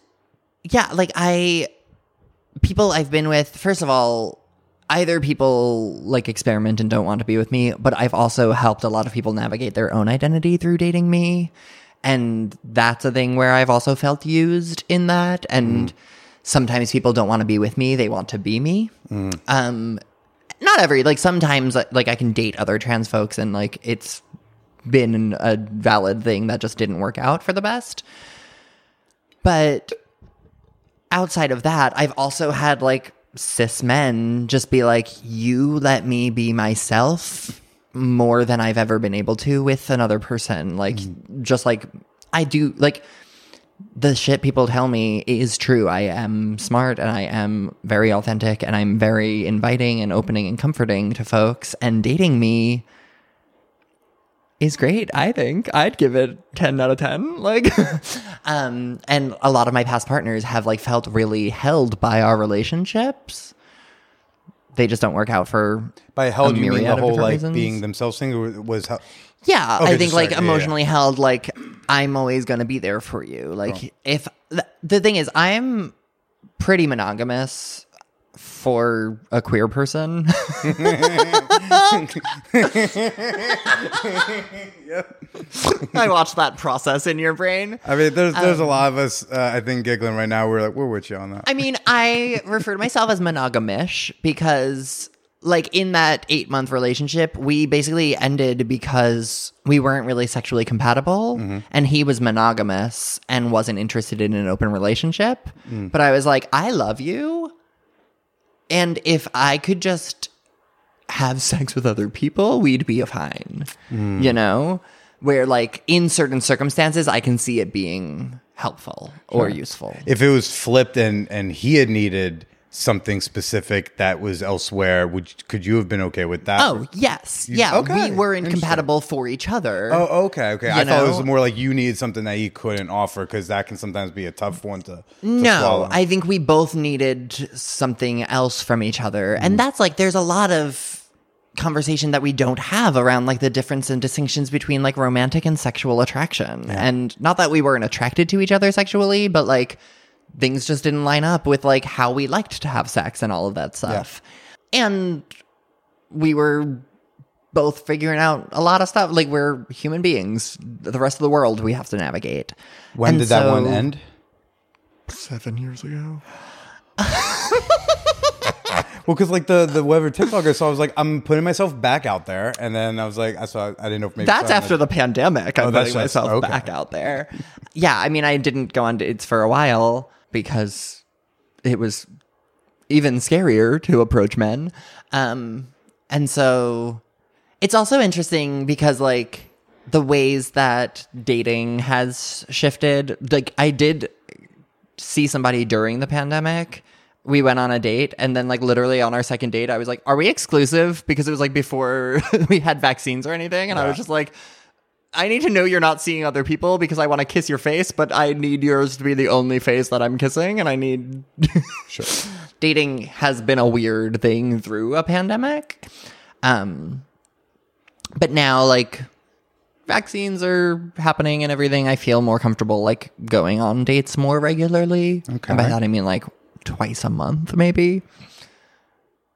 yeah, like I, people I've been with, first of all, either people like experiment and don't want to be with me, but I've also helped a lot of people navigate their own identity through dating me. And that's a thing where I've also felt used in that. And mm. sometimes people don't want to be with me, they want to be me. Mm. Um, not every, like sometimes uh, like I can date other trans folks and like it's been a valid thing that just didn't work out for the best. But outside of that, I've also had like cis men just be like, you let me be myself more than I've ever been able to with another person. Like, mm. just like I do, like, the shit people tell me is true. I am smart and I am very authentic and I'm very inviting and opening and comforting to folks. And dating me is great. I think I'd give it 10 out of 10. Like, um, and a lot of my past partners have like felt really held by our relationships. They just don't work out for By held, a you mean the whole like reasons. being themselves thing was how, Yeah, Okay, I think like sorry. Yeah, yeah. emotionally held. Like I'm always going to be there for you. Like if th- the thing is, I'm pretty monogamous for a queer person. I watched that process in your brain. I mean, there's there's Um, a lot of us. Uh, I think giggling right now. We're like, we're with you on that. I mean, I refer to myself as monogamish because, like, in that eight month relationship, we basically ended because we weren't really sexually compatible. And he was monogamous and wasn't interested in an open relationship. But I was like, I love you. And if I could just have sex with other people, we'd be fine. You know? Where, like, in certain circumstances, I can see it being helpful or useful. if it was flipped and and he had needed something specific that was elsewhere, would you- could you have been okay with that? Oh, yes. Yeah. okay, We were incompatible for each other. Oh, okay, okay. You I thought it was more like you needed something that he couldn't offer because that can sometimes be a tough one to, to no, swallow. I think we both needed something else from each other. Mm-hmm. And that's like, there's a lot of conversation that we don't have around like the difference and distinctions between like romantic and sexual attraction. And not that we weren't attracted to each other sexually, but like things just didn't line up with like how we liked to have sex and all of that stuff. And we were both figuring out a lot of stuff. Like we're human beings. The rest of the world we have to navigate. when And did that one end? Seven years ago. Well, because like the the whatever TikTok I saw, I was like, I'm putting myself back out there, and then I was like, I saw, I didn't know if maybe That's after the pandemic. I'm Oh, putting myself okay. back out there. Yeah, I mean, I didn't go on dates for a while because it was even scarier to approach men. Um, and so it's also interesting because, like, the ways that dating has shifted. Like, I did see somebody during the pandemic. We went on a date, and then, like, literally on our second date, I was like, Are we exclusive? Because it was like before we had vaccines or anything. And I was just like, I need to know you're not seeing other people because I want to kiss your face, but I need yours to be the only face that I'm kissing. And I need. Sure. Dating has been a weird thing through a pandemic. Um, but now, like, vaccines are happening and everything. I feel more comfortable, like, going on dates more regularly. Okay. And by that, I mean, like, twice a month, maybe.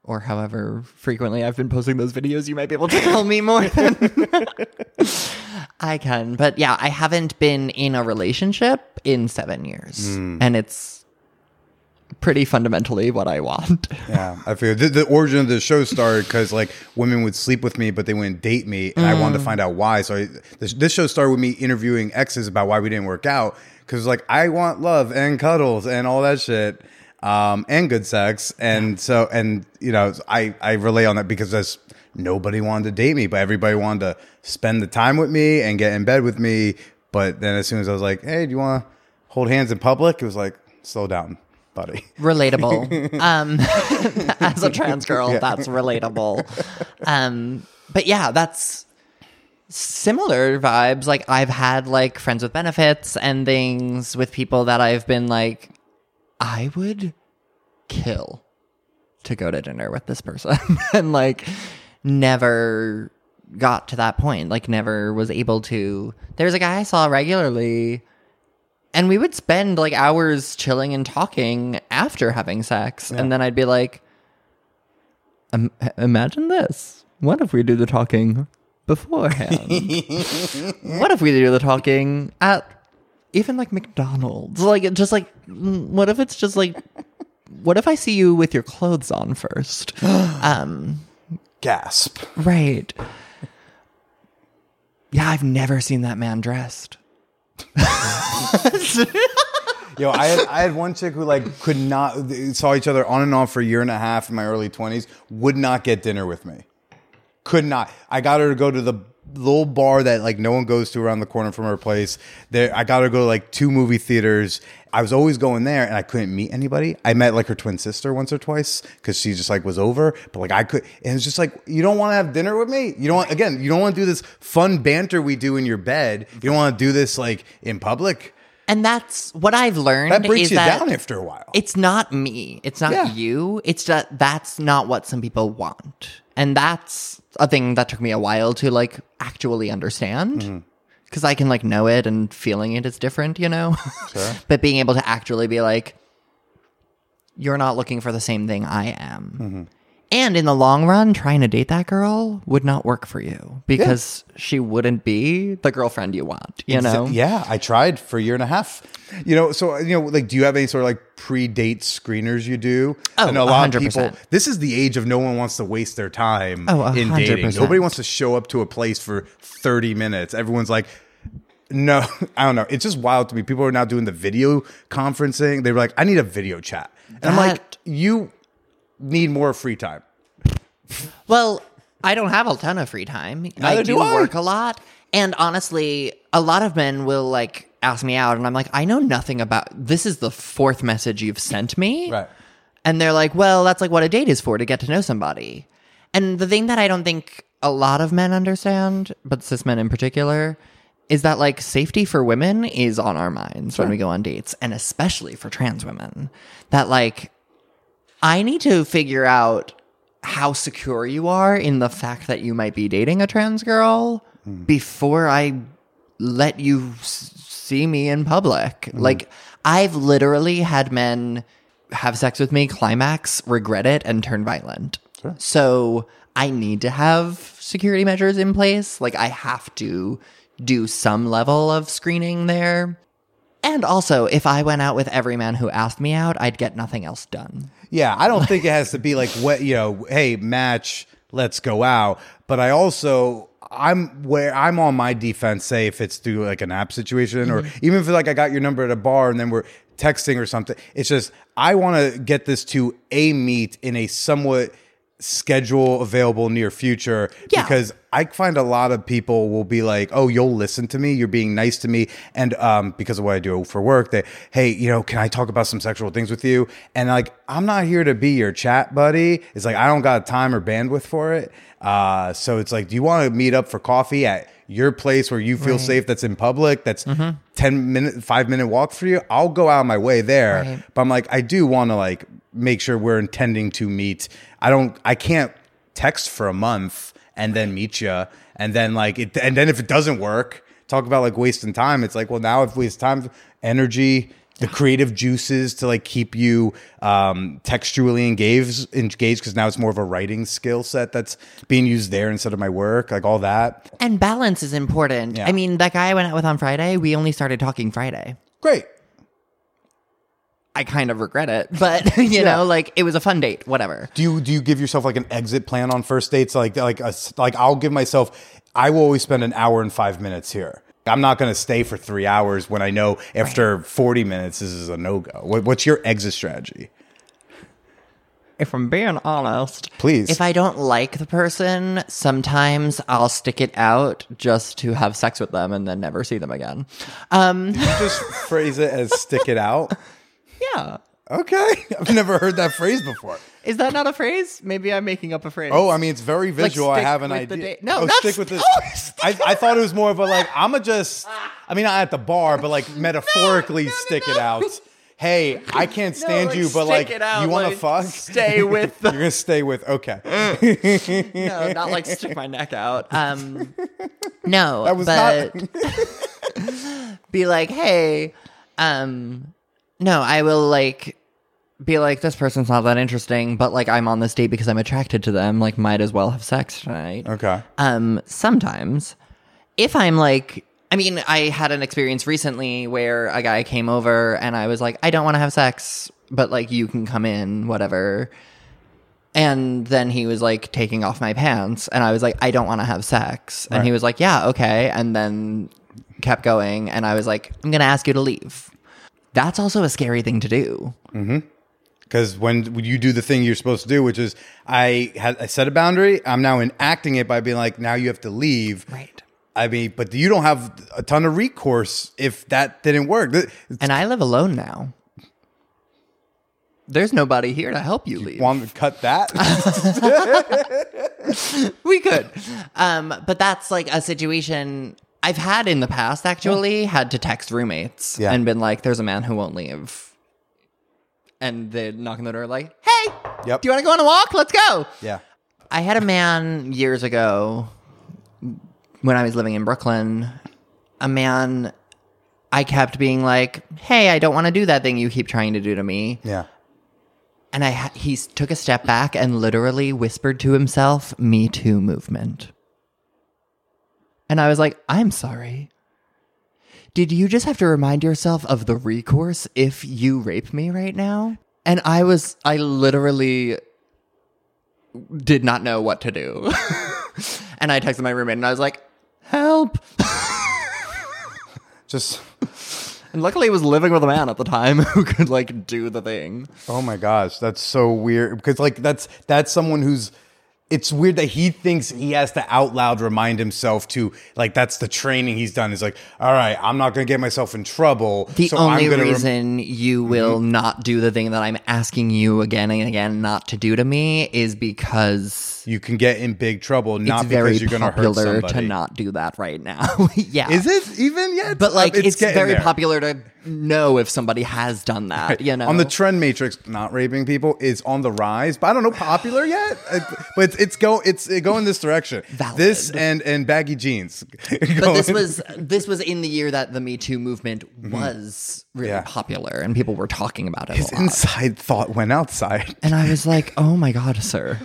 Or however frequently I've been posting those videos, you might be able to tell me more than I can. But yeah, I haven't been in a relationship in seven years. Hmm. And it's pretty fundamentally what I want. Yeah, I feel the, the origin of the show started because like women would sleep with me, but they wouldn't date me, and I wanted to hmm. find out why. So I, this, this show started with me interviewing exes about why we didn't work out because like I want love and cuddles and all that shit, um, and good sex, and so and you know I I relay on that because that's nobody wanted to date me, but everybody wanted to spend the time with me and get in bed with me. But then as soon as I was like, hey, do you want to hold hands in public? It was like, slow down, buddy. relatable. um, as a trans girl, that's relatable. Um, but yeah, that's similar vibes. Like I've had like friends with benefits and things with people that I've been like, I would kill to go to dinner with this person, and like never got to that point. Like never was able to. There's a guy I saw regularly and we would spend like hours chilling and talking after having sex. And then i'd be like imagine this. What if we do the talking beforehand? What if we do the talking at even like mcdonald's like just like what if it's just like what if i see you with your clothes on first um Gasp. right yeah i've never seen that man dressed Yo, I had, I had one chick who like could not saw each other on and off for a year and a half in my early twenties. Would not get dinner with me. Could not. I got her to go to the little bar that like no one goes to around the corner from her place. There, I got to go to like two movie theaters. I was always going there, and I couldn't meet anybody. I met like her twin sister once or twice because she just like was over. But like I could, and it's just like you don't want to have dinner with me. You don't want again. You don't want to do this fun banter we do in your bed. You don't want to do this like in public. and that's what i've learned That breaks you down after a while. it's not me it's not Yeah. you it's that that's not what some people want and that's a thing that took me a while to like actually understand Mm-hmm. because i can like know it and feeling it is different you know Sure. but being able to actually be like you're not looking for the same thing i am Mm-hmm. And in the long run trying to date that girl would not work for you because she wouldn't be the girlfriend you want you know Yeah, I tried for a year and a half. You know, so you know, like, do you have any sort of like pre-date screeners you do? Oh, I know a lot of 100%. people. This is the age of no one wants to waste their time Oh, in dating. 100%. Nobody wants to show up to a place for thirty minutes. Everyone's like. No, I don't know. It's just wild to me. People are now doing the video conferencing. They were like, I need a video chat. And I'm like, you need more free time. Well, I don't have a ton of free time. I do do I. work a lot. And honestly, a lot of men will like ask me out and I'm like, I know nothing about this is the fourth message you've sent me. Right. And they're like, well, that's like what a date is for to get to know somebody. And the thing that I don't think a lot of men understand, but cis men in particular, is that like safety for women is on our minds when we go on dates, and especially for trans women. That like, I need to figure out how secure you are in the fact that you might be dating a trans girl hmm. before I let you s- see me in public. Hmm. Like, I've literally had men have sex with me, climax, regret it, and turn violent. So I need to have security measures in place. Like, I have to do some level of screening there. And also, if I went out with every man who asked me out, I'd get nothing else done. Yeah, I don't think it has to be like what you know. Hey, match, let's go out. But I also I'm where I'm on my defense. Say if it's through like an app situation, or mm-hmm. even if like I got your number at a bar and then we're texting or something. It's just I want to get this to a meet in a somewhat schedule available near future Yeah. because I find a lot of people will be like, "Oh, you'll listen to me. You're being nice to me," and um, because of what I do for work, they, "Hey, you know, can I talk about some sexual things with you?" And like, I'm not here to be your chat buddy. It's like I don't got time or bandwidth for it. Uh, so it's like, do you want to meet up for coffee at your place where you feel safe? That's in public. That's ten minute, five minute walk for you. I'll go out of my way there. Right. But I'm like, I do want to like make sure we're intending to meet. I don't. I can't text for a month and then meet you and then like it and then if it doesn't work talk about like wasting time it's like well now i've wasted time energy the creative juices to like keep you um textually engaged engaged because now it's more of a writing skill set that's being used there instead of my work like all that And balance is important. Yeah. I mean, that guy I went out with on Friday, we only started talking Friday. great I kind of regret it, but you Yeah. know, like it was a fun date, whatever. Do you do you give yourself like an exit plan on first dates? Like like a, s- like I'll give myself. I will always spend an hour and five minutes here. I'm not going to stay for three hours when I know after 40 minutes this is a no go. What, what's your exit strategy? If I'm being honest, Please. If I don't like the person, sometimes I'll stick it out just to have sex with them and then never see them again. Um, Just phrase it as stick it out. Yeah. Okay, I've never heard that phrase before. Is that not a phrase? Maybe I'm making up a phrase. Oh, I mean, it's very visual. I have an idea. No, oh, not stick with this. oh, stick I, I thought it was more of a like I'm a just. I mean, not at the bar, but like metaphorically no, no, stick it out. Hey, I can't No, stand like, you, but like out, you want to like, fuck. stay with the- You're gonna stay with. Okay, no, not like stick my neck out. Um, no, that was but not. be like, hey, um, no, I will like be like, this person's not that interesting, but like I'm on this date because I'm attracted to them. Like, might as well have sex tonight. okay. Um, sometimes if I'm like, I mean, I had an experience recently where a guy came over and I was like, I don't want to have sex, but like you can come in, whatever. And then he was like taking off my pants and I was like, I don't want to have sex. And he was like, yeah, okay. And then kept going and I was like, I'm going to ask you to leave. That's also a scary thing to do. Because when you do the thing you're supposed to do, which is I had I set a boundary, I'm now enacting it by being like, now you have to leave. Right. I mean, but you don't have a ton of recourse if that didn't work. Th- And I live alone now. There's nobody here to help you leave. Want to cut that? we could. Um, but that's like a situation I've had in the past actually, had to text roommates Yeah. and been like, there's a man who won't leave. And they'd knock on the door like, hey, Yep. do you want to go on a walk? Let's go. yeah. I had a man years ago when I was living in Brooklyn, a man I kept being like, hey, I don't want to do that thing you keep trying to do to me. Yeah. And I ha- he s- took a step back and literally whispered to himself, "Me Too" movement. And I was like, "I'm sorry. Did you just have to remind yourself of the recourse if you rape me right now?" And I was I literally did not know what to do. and I texted my roommate and I was like, "Help." Just And luckily he was living with a man at the time who could like do the thing. oh my gosh, that's so weird because like that's that's someone who's it's weird that he thinks he has to out loud remind himself to like that's the training he's done. He's like all right i'm not going to get myself in trouble The so only I'm gonna rem- reason you mm-hmm. will not do the thing that I'm asking you again and again not to do to me is because you can get in big trouble not it's because you're going to hurt popular somebody to not do that right now. yeah. is it even yet But like Uh, it's, getting very there. popular to know if somebody has done that, you know. on the trend matrix not raping people is on the rise but i don't know popular yet but it's, it's go it's it go in this direction Valid. this and and baggy jeans but this was this was in the year that the Me Too movement was really Mm-hmm. Yeah. popular and people were talking about it his a lot. inside thought went outside And I was like, oh my God, sir.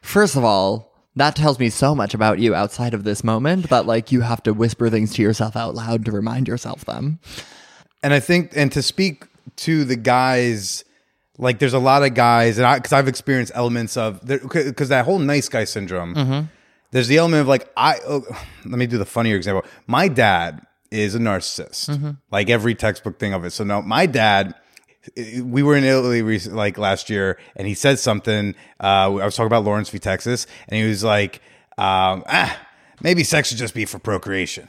First of all, that tells me so much about you outside of this moment that, like, you have to whisper things to yourself out loud to remind yourself them. and I think, and to speak to the guys, like there's a lot of guys, and I, because I've experienced elements of, because that whole nice guy syndrome, mm-hmm. there's the element of like, I, oh, let me do the funnier example. My dad is a narcissist, mm-hmm. like every textbook thing of it. So, no, my dad, we were in Italy recent, like last year, and he said something. Uh, I was talking about Lawrence v. Texas, and he was like, um, ah, maybe sex should just be for procreation.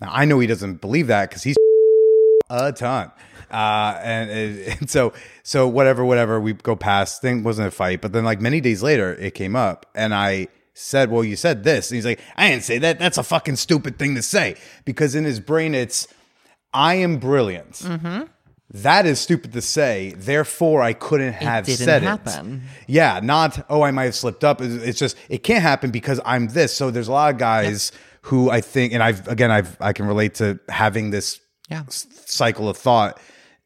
Now, I know he doesn't believe that because he's a ton. Uh, and, and so, so whatever, whatever, we go past. Thing wasn't a fight, but then like many days later, it came up, and I said, "Well, you said this," and he's like, "I didn't say that. That's a fucking stupid thing to say." Because in his brain, it's, "I am brilliant." That is stupid to say. Therefore, I couldn't have didn't said happen. it. Yeah, not oh, I might have slipped up. It's just it can't happen because I'm this. So there's a lot of guys who I think, and I've again, I've I can relate to having this Yeah. cycle of thought.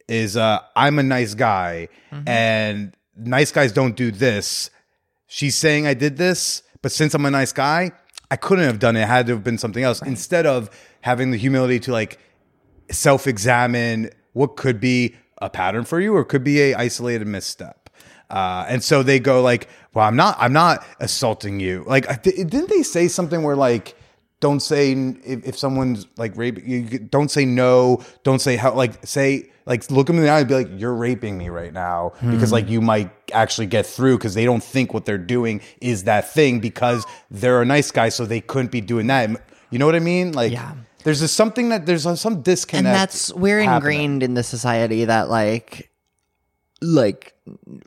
Is uh, I'm a nice guy, and nice guys don't do this. She's saying I did this, but since I'm a nice guy, I couldn't have done it. It had to have been something else. Instead of having the humility to like self examine what could be a pattern for you or could be a isolated misstep. Uh, and so they go like, well, I'm not, I'm not assaulting you. Like, th- didn't they say something where like, don't say if, if someone's like raping you, you don't say no, don't say how, like say, like look them in the eye and be like, you're raping me right now because like you might actually get through because they don't think what they're doing is that thing because they're a nice guy. So they couldn't be doing that. You know what I mean? Like, Yeah. There's just something that there's some disconnect. and that's we're happening. ingrained in the society that like like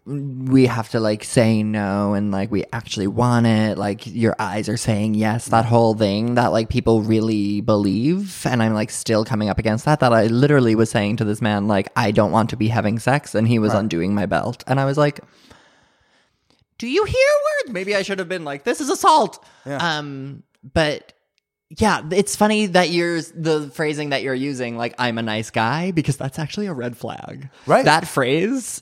we have to like say no and like we actually want it like your eyes are saying yes that whole thing that like people really believe and i'm like still coming up against that that i literally was saying to this man like i don't want to be having sex and he was undoing my belt and i was like do you hear words maybe i should have been like this is assault yeah. um but yeah, it's funny that you're the phrasing that you're using, like "I'm a nice guy," because that's actually a red flag. Right. That phrase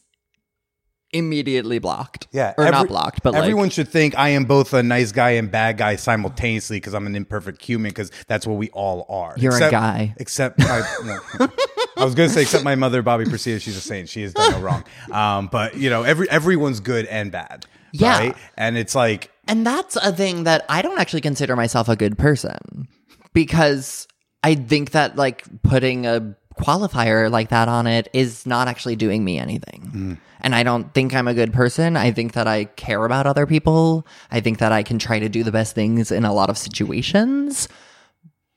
immediately blocked. Yeah, or every- not blocked, but everyone like, should think I am both a nice guy and bad guy simultaneously because I'm an imperfect human because that's what we all are. You're a guy. Except my, no. I was gonna say except my mother, Bobby Persea, she's a saint. She has done no wrong. Um, but you know, every everyone's good and bad. Yeah. right? and it's like and that's a thing that I don't actually consider myself a good person because I think that like putting a qualifier like that on it is not actually doing me anything. Mm. And I don't think I'm a good person. I think that I care about other people. I think that I can try to do the best things in a lot of situations.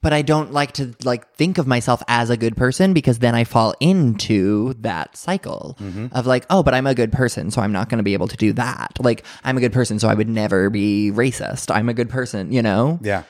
But I don't like to like think of myself as a good person because then I fall into that cycle mm-hmm. of like, oh, but I'm a good person, so I'm not going to be able to do that. Like, I'm a good person, so I would never be racist. I'm a good person, you know? yeah,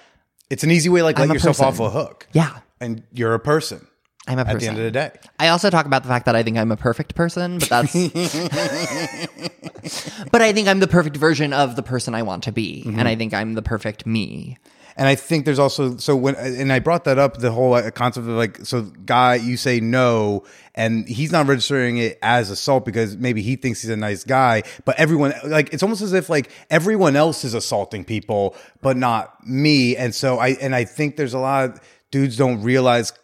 it's an easy way like I'm let yourself person. off a hook. Yeah. and you're a person. I'm a person. At the end of the day, I also talk about the fact that I think I'm a perfect person, but that's. but I think I'm the perfect version of the person I want to be, and mm-hmm. I think I'm the perfect me. And I think there's also so when and I brought that up the whole concept of like so guy you say no and he's not registering it as assault because maybe he thinks he's a nice guy but everyone like it's almost as if like everyone else is assaulting people but not me. And so I and I think there's a lot of dudes don't realize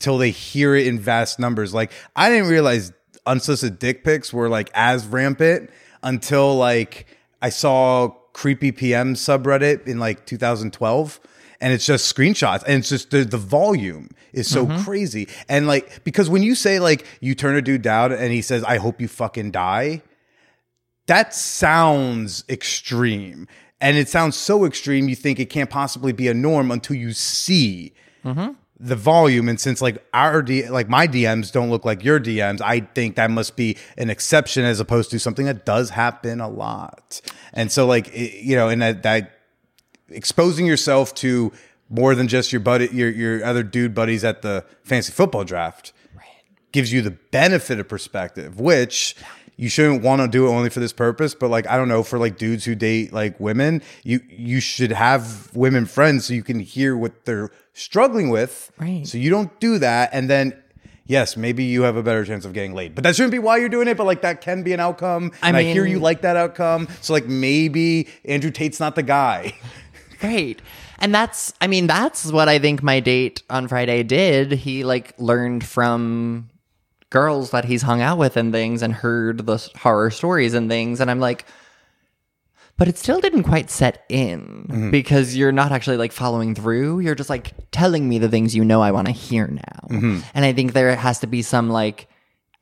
till they hear it in vast numbers. Like I didn't realize unsolicited dick pics were like as rampant until like I saw creepy PM subreddit in like 2012 and it's just screenshots and it's just the, the volume is so mm-hmm. crazy. And like because when you say like you turn a dude down and he says I hope you fucking die that sounds extreme. And it sounds so extreme you think it can't possibly be a norm until you see mm-hmm. The volume and since like our D, like my DMs don't look like your DMs, I think that must be an exception as opposed to something that does happen a lot. And so like it- you know, and that that exposing yourself to more than just your buddy your your other dude buddies at the fantasy football draft right. gives you the benefit of perspective, which you shouldn't want to do it only for this purpose. But like, I don't know, for like dudes who date like women, you you should have women friends so you can hear what they're struggling with. Right. So you don't do that, and then. Yes, maybe you have a better chance of getting laid, but that shouldn't be why you're doing it. But like that can be an outcome, I and I hear you like that outcome. So like maybe Andrew Tate's not the guy. Right. And that's, I mean, that's what I think my date on Friday did. He like learned from girls that he's hung out with and things and heard the horror stories and things. And I'm like, but it still didn't quite set in mm-hmm. because you're not actually like following through. You're just like telling me the things you know I want to hear now. Mm-hmm. And I think there has to be some like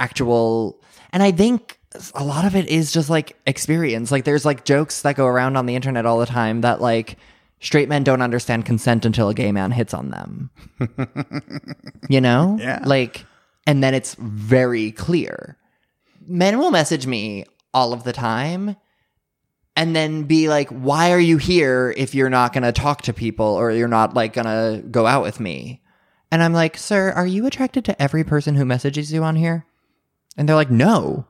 actual, and I think a lot of it is just like experience. Like there's like jokes that go around on the internet all the time that like straight men don't understand consent until a gay man hits on them. you know? Yeah. Like, and then it's very clear. Men will message me all of the time and then be like, why are you here if you're not going to talk to people or you're not like going to go out with me? And I'm like, sir, are you attracted to every person who messages you on here? And they're like, no.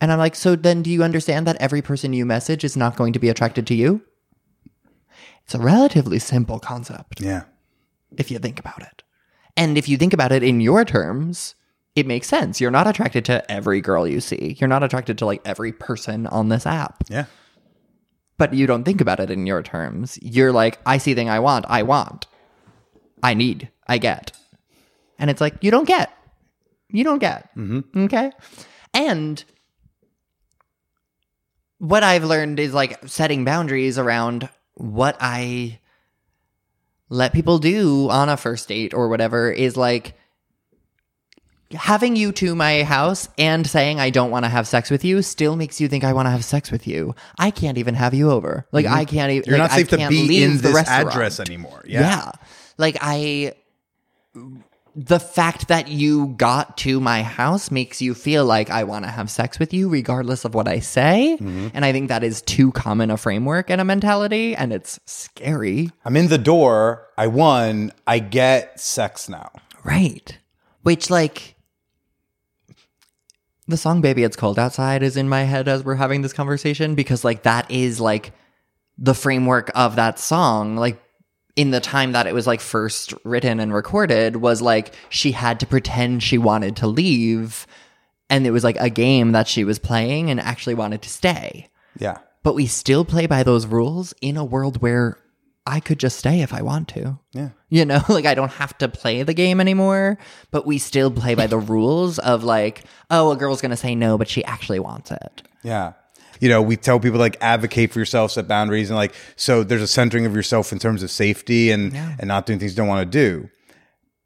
And I'm like, so then do you understand that every person you message is not going to be attracted to you? It's a relatively simple concept Yeah. if you think about it. And if you think about it in your terms, it makes sense. You're not attracted to every girl you see. You're not attracted to like every person on this app. Yeah. But you don't think about it in your terms. You're like, I see thing I want, I want. I need, I get. And it's like, you don't get. you don't get. Mm-hmm. Okay. And what I've learned is like setting boundaries around what I let people do on a first date or whatever is like having you to my house and saying I don't want to have sex with you still makes you think I want to have sex with you. I can't even have you over. Like I can't even. Mm-hmm. You're like, not safe I to be in this restaurant. address anymore. Yeah. Yeah. Like I the fact that you got to my house makes you feel like I want to have sex with you regardless of what I say. Mm-hmm. And I think that is too common a framework and a mentality and it's scary. I'm in the door. I won. I get sex now. Right. Which like the song Baby It's Cold Outside is in my head as we're having this conversation because like that is like the framework of that song like in the time that it was like first written and recorded was like she had to pretend she wanted to leave and it was like a game that she was playing and actually wanted to stay. Yeah. But we still play by those rules in a world where I could just stay if I want to. Yeah. You know, like I don't have to play the game anymore, but we still play by the rules of like, oh, a girl's going to say no, but she actually wants it. Yeah. You know, we tell people like advocate for yourself, set boundaries, and like so there's a centering of yourself in terms of safety and and not doing things you don't want to do.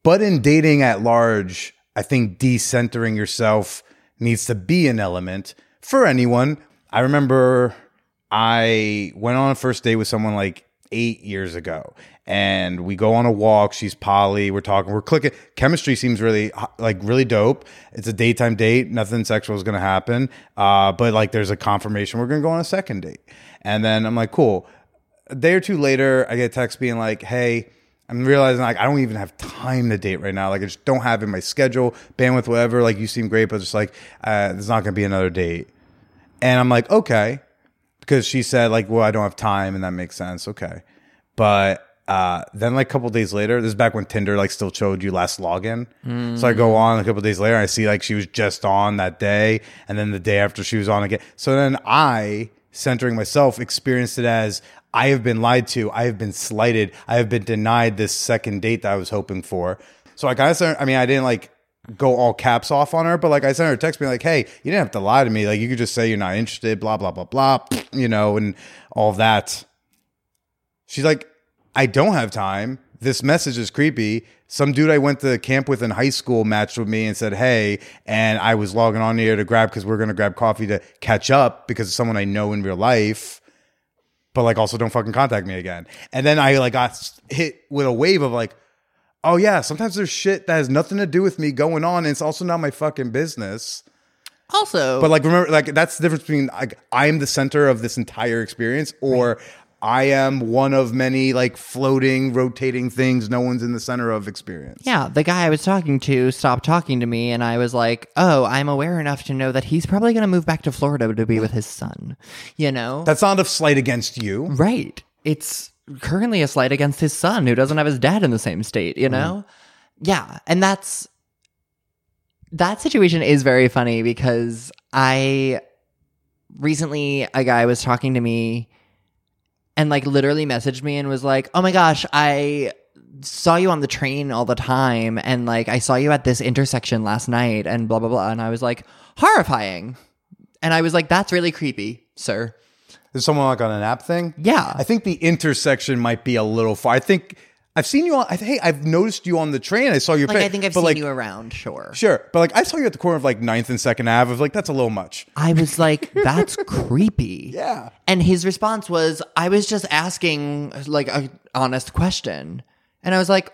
But in dating at large, I think decentering yourself needs to be an element for anyone. I remember I went on a first date with someone like eight years ago, and we go on a walk. She's poly. We're talking. We're clicking. Chemistry seems really like really dope. It's a daytime date. Nothing sexual is going to happen. Uh, but like, there's a confirmation we're going to go on a second date, and then I'm like, cool. A day or two later, I get a text being like, hey. I'm realizing like I don't even have time to date right now. Like I just don't have in my schedule, bandwidth, whatever. Like you seem great, but just like uh, there's not gonna be another date. And I'm like, okay, because she said like, well, I don't have time, and that makes sense. Okay, but uh, then like a couple days later, this is back when Tinder like still showed you last login. So I go on a couple days later, I see like she was just on that day, and then the day after she was on again. So then I, centering myself, experienced it as I have been lied to, I have been slighted, I have been denied this second date that I was hoping for. So I kind of, I mean, I didn't like go all caps off on her, but like I sent her a text being like, "Hey, you didn't have to lie to me. Like you could just say you're not interested, blah blah blah blah, you know, and all that." She's like, "I don't have time. This message is creepy." Some dude I went to camp with in high school matched with me and said, "Hey," and I was logging on here to grab because we're gonna grab coffee to catch up because it's someone I know in real life. But like, also don't fucking contact me again. And then I like got hit with a wave of like, oh yeah, sometimes there's shit that has nothing to do with me going on, and it's also not my fucking business. Also, But like, remember, like that's the difference between like I am the center of this entire experience, or I am one of many like floating, rotating things. No one's in the center of experience. yeah, the guy I was talking to stopped talking to me, and I was like, oh, I'm aware enough to know that he's probably going to move back to Florida to be with his son. You know? That's not a slight against you. Right. It's currently a slight against his son who doesn't have his dad in the same state, you mm-hmm. know? Yeah. And that's that situation is very funny because I recently a guy was talking to me and like literally messaged me and was like, "Oh my gosh, I saw you on the train all the time and like I saw you at this intersection last night and blah blah blah." And I was like, "Horrifying." And I was like, "That's really creepy, sir." Is someone like on an app thing? Yeah. I think the intersection might be a little far. I think I've seen you on. I, hey, I've noticed you on the train. I saw your. Like I think I've seen like, you around, sure. Sure, but like I saw you at the corner of like 9th and Second Ave. I was like, that's a little much. I was like, that's creepy. Yeah. And his response was, I was just asking like a honest question. And I was like,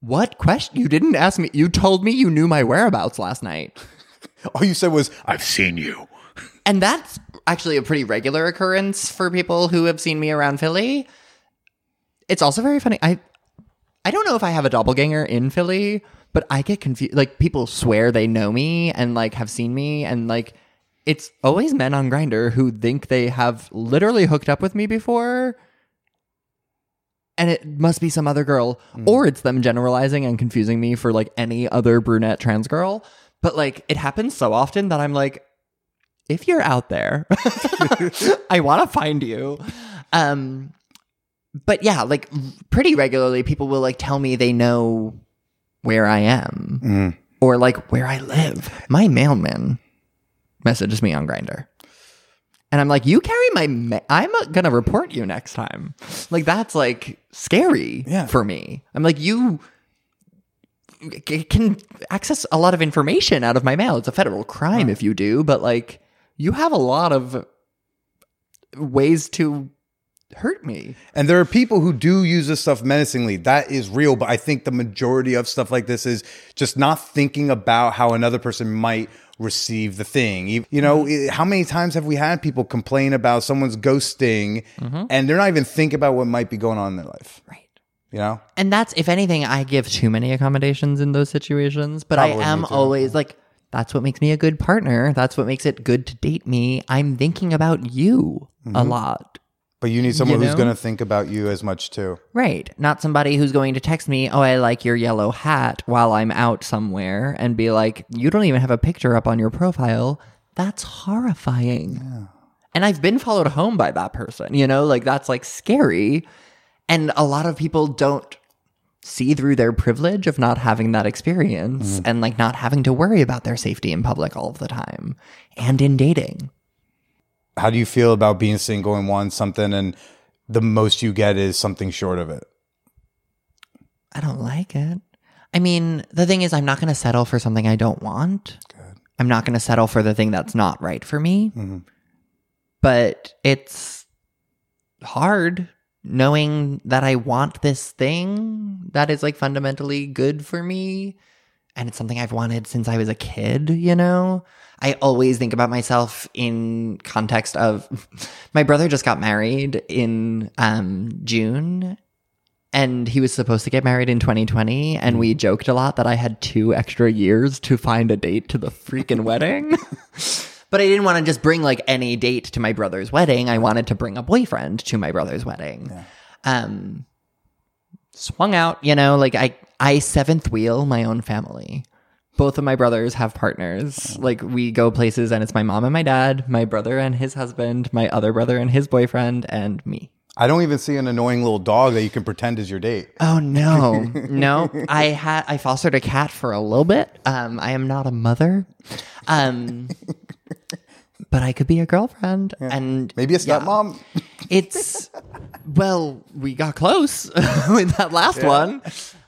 what question? You didn't ask me. You told me you knew my whereabouts last night. All you said was, "I've seen you." And that's actually a pretty regular occurrence for people who have seen me around Philly. It's also very funny. I I don't know if I have a doppelganger in Philly, but I get confused. Like people swear they know me and like have seen me, and like it's always men on Grindr who think they have literally hooked up with me before. And it must be some other girl, mm. or it's them generalizing and confusing me for like any other brunette trans girl. But like it happens so often that I'm like, if you're out there, I want to find you. Um, but yeah, like pretty regularly, people will like tell me they know where I am. or like where I live. My mailman messages me on Grindr. And I'm like, you carry my, ma- I'm gonna report you next time. Like, that's like scary Yeah. for me. I'm like, you can access a lot of information out of my mail. It's a federal crime if you do, but like, you have a lot of ways to hurt me. And there are people who do use this stuff menacingly. That is real. But I think the majority of stuff like this is just not thinking about how another person might receive the thing. You you know, Mm-hmm. how many times have we had people complain about someone's ghosting and they're not even thinking about what might be going on in their life? Mm-hmm. Right. You know? And that's, if anything, I give too many accommodations in those situations. But Probably I am always like, that's what makes me a good partner. That's what makes it good to date me. I'm thinking about you a Mm-hmm. lot. But you need someone who's know? going to think about you as much too. Right. Not somebody who's going to text me, oh, I like your yellow hat while I'm out somewhere and be like, you don't even have a picture up on your profile. That's horrifying. And I've been followed home by that person, you know, like that's like scary. And a lot of people don't see through their privilege of not having that experience mm. and like not having to worry about their safety in public all of the time and in dating. How do you feel about being single and wanting something and the most you get is something short of it? I don't like it. I mean, the thing is, I'm not going to settle for something I don't want. I'm not going to settle for the thing that's not right for me. Mm-hmm. But it's hard knowing that I want this thing that is like fundamentally good for me. And it's something I've wanted since I was a kid, you know? I always think about myself in context of my brother just got married in um, June and he was supposed to get married in 2020 and we joked a lot that i had two extra years to find a date to the freaking wedding but i didn't want to just bring like any date to my brother's wedding. I wanted to bring a boyfriend to my brother's wedding. Um swung out you know like i i seventh wheel my own family. Both of my brothers have partners. Like we go places and it's my mom and my dad my brother and his husband my other brother and his boyfriend and me. I don't even see an annoying little dog that you can pretend is your date. Oh no, no! I had I fostered a cat for a little bit. Um, I am not a mother, um, but I could be a girlfriend and Maybe a yeah. stepmom. It's well, we got close with that last one.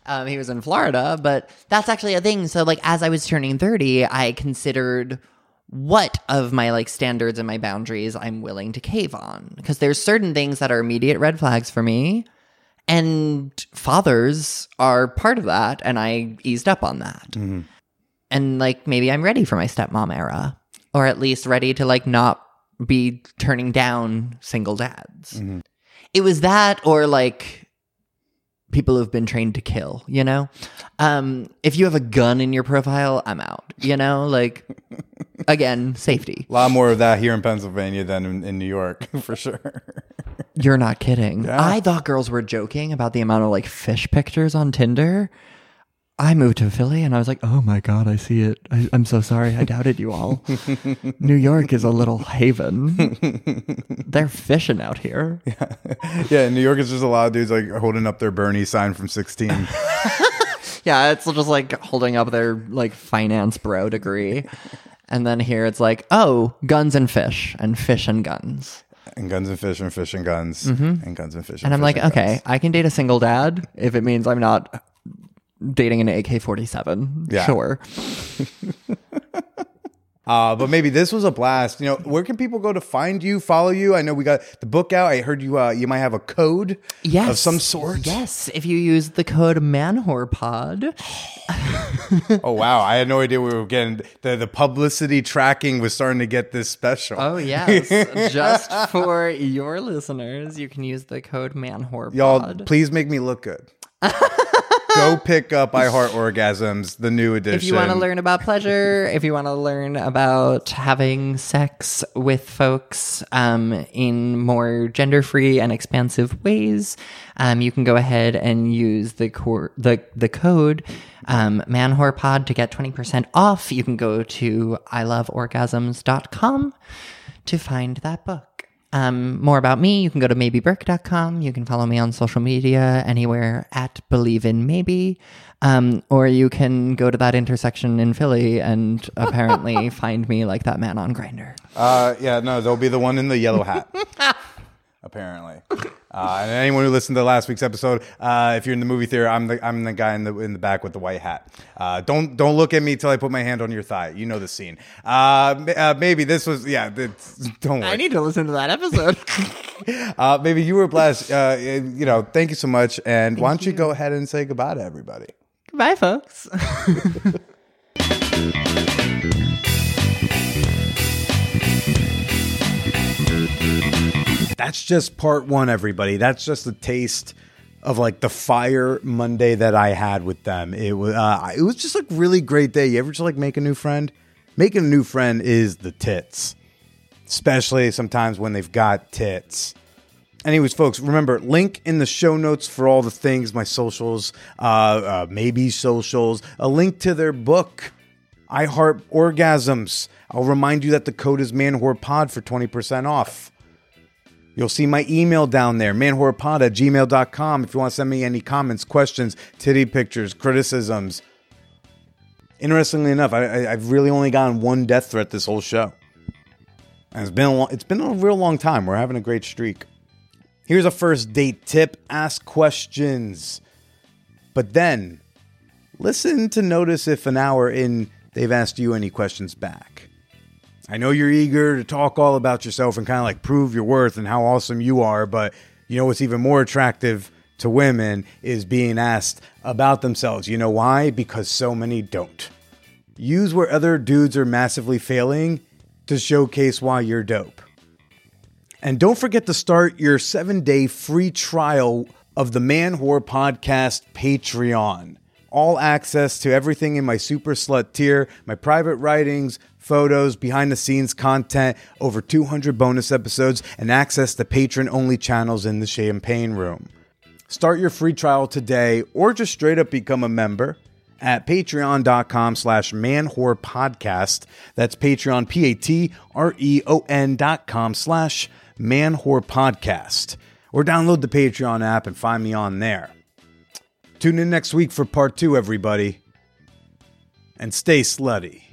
Um, he was in Florida, but that's actually a thing. So, like, as I was turning thirty, I considered what of my like standards and my boundaries I'm willing to cave on because there's certain things that are immediate red flags for me and fathers are part of that and I eased up on that. And like maybe I'm ready for my stepmom era or at least ready to like not be turning down single dads. It was that or like people who've been trained to kill, you know? Um if you have a gun in your profile, I'm out, you know? Like again, safety. A lot more of that here in Pennsylvania than in, in New York, for sure. You're not kidding. I thought girls were joking about the amount of like fish pictures on Tinder. I moved to Philly and I was like, oh my God, I see it. I, I'm so sorry. I doubted you all. New York is a little haven. They're fishing out here. yeah, in New York, is just a lot of dudes like holding up their Bernie sign from 16. Yeah, it's just like holding up their like finance bro degree. And then here it's like, oh, guns and fish and fish and guns. and guns and fish and fish and guns and guns and fish. Mm-hmm. And I'm like, and okay, guns. I can date a single dad if it means I'm not dating an AK 47. Yeah. Sure. Uh, but maybe this was a blast. You know, where can people go to find you, follow you? I know we got the book out. I heard you. Uh, you might have a code Yes. of some sort. Yes. If you use the code ManwhorePod. Oh wow, I had no idea we were getting the the publicity tracking was starting to get this special. Oh, yes. Just for your listeners, you can use the code ManwhorePod. Y'all, please make me look good. Go pick up I Heart Orgasms, the new edition. If you want to learn about pleasure, if you want to learn about having sex with folks um, in more gender free and expansive ways, um, you can go ahead and use the cor- the the code um, manwhorepod to get 20% off. You can go to iloveorgasms.com to find that book. Um, more about me, you can go to maybeburke.com. You can follow me on social media anywhere at Believe in Maybe. Um, or you can go to that intersection in Philly and apparently find me like that man on Grindr. Uh, yeah, no, there'll be the one in the yellow hat. apparently. Uh, and anyone who listened to last week's episode, uh, if you're in the movie theater, I'm the I'm the guy in the in the back with the white hat. Uh, don't don't look at me till I put my hand on your thigh. You know the scene. Uh, uh, maybe this was yeah. Don't worry. I need to listen to that episode. Uh, maybe you were blessed. Uh, you know, thank you so much. And why don't you go ahead and say goodbye to everybody? Goodbye, folks. That's just part one, everybody. That's just a taste of like the fire Monday that I had with them. It was uh, it was just like really great day. You ever just like make a new friend? Making a new friend is the tits, especially sometimes when they've got tits. Anyways, folks, remember link in the show notes for all the things, my socials, uh, uh, maybe socials, a link to their book, I Heart Orgasms. I'll remind you that the code is ManwhorePod for 20% off. You'll see my email down there, manwhorepod at gmail.com if you want to send me any comments, questions, titty pictures, criticisms. Interestingly enough, I, I've really only gotten one death threat this whole show. And it's been, a long, it's been a real long time. We're having a great streak. Here's a first date tip ask questions. But then, listen to notice if an hour in they've asked you any questions back. I know you're eager to talk all about yourself and kind of like prove your worth and how awesome you are, but you know what's even more attractive to women is being asked about themselves. You know why? Because so many don't. Use where other dudes are massively failing to showcase why you're dope. And don't forget to start your seven day free trial of the Man Whore Podcast Patreon. All access to everything in my Super Slut tier, my private writings, photos, behind the scenes content, over 200 bonus episodes, and access to patron only channels in the Champagne Room. Start your free trial today or just straight up become a member at patreon.com slash manwhorepodcast. That's Patreon, P-A-T-R-E-O-N dot com slash manwhorepodcast. Or download the Patreon app and find me on there. Tune in next week for part two, everybody. And stay slutty.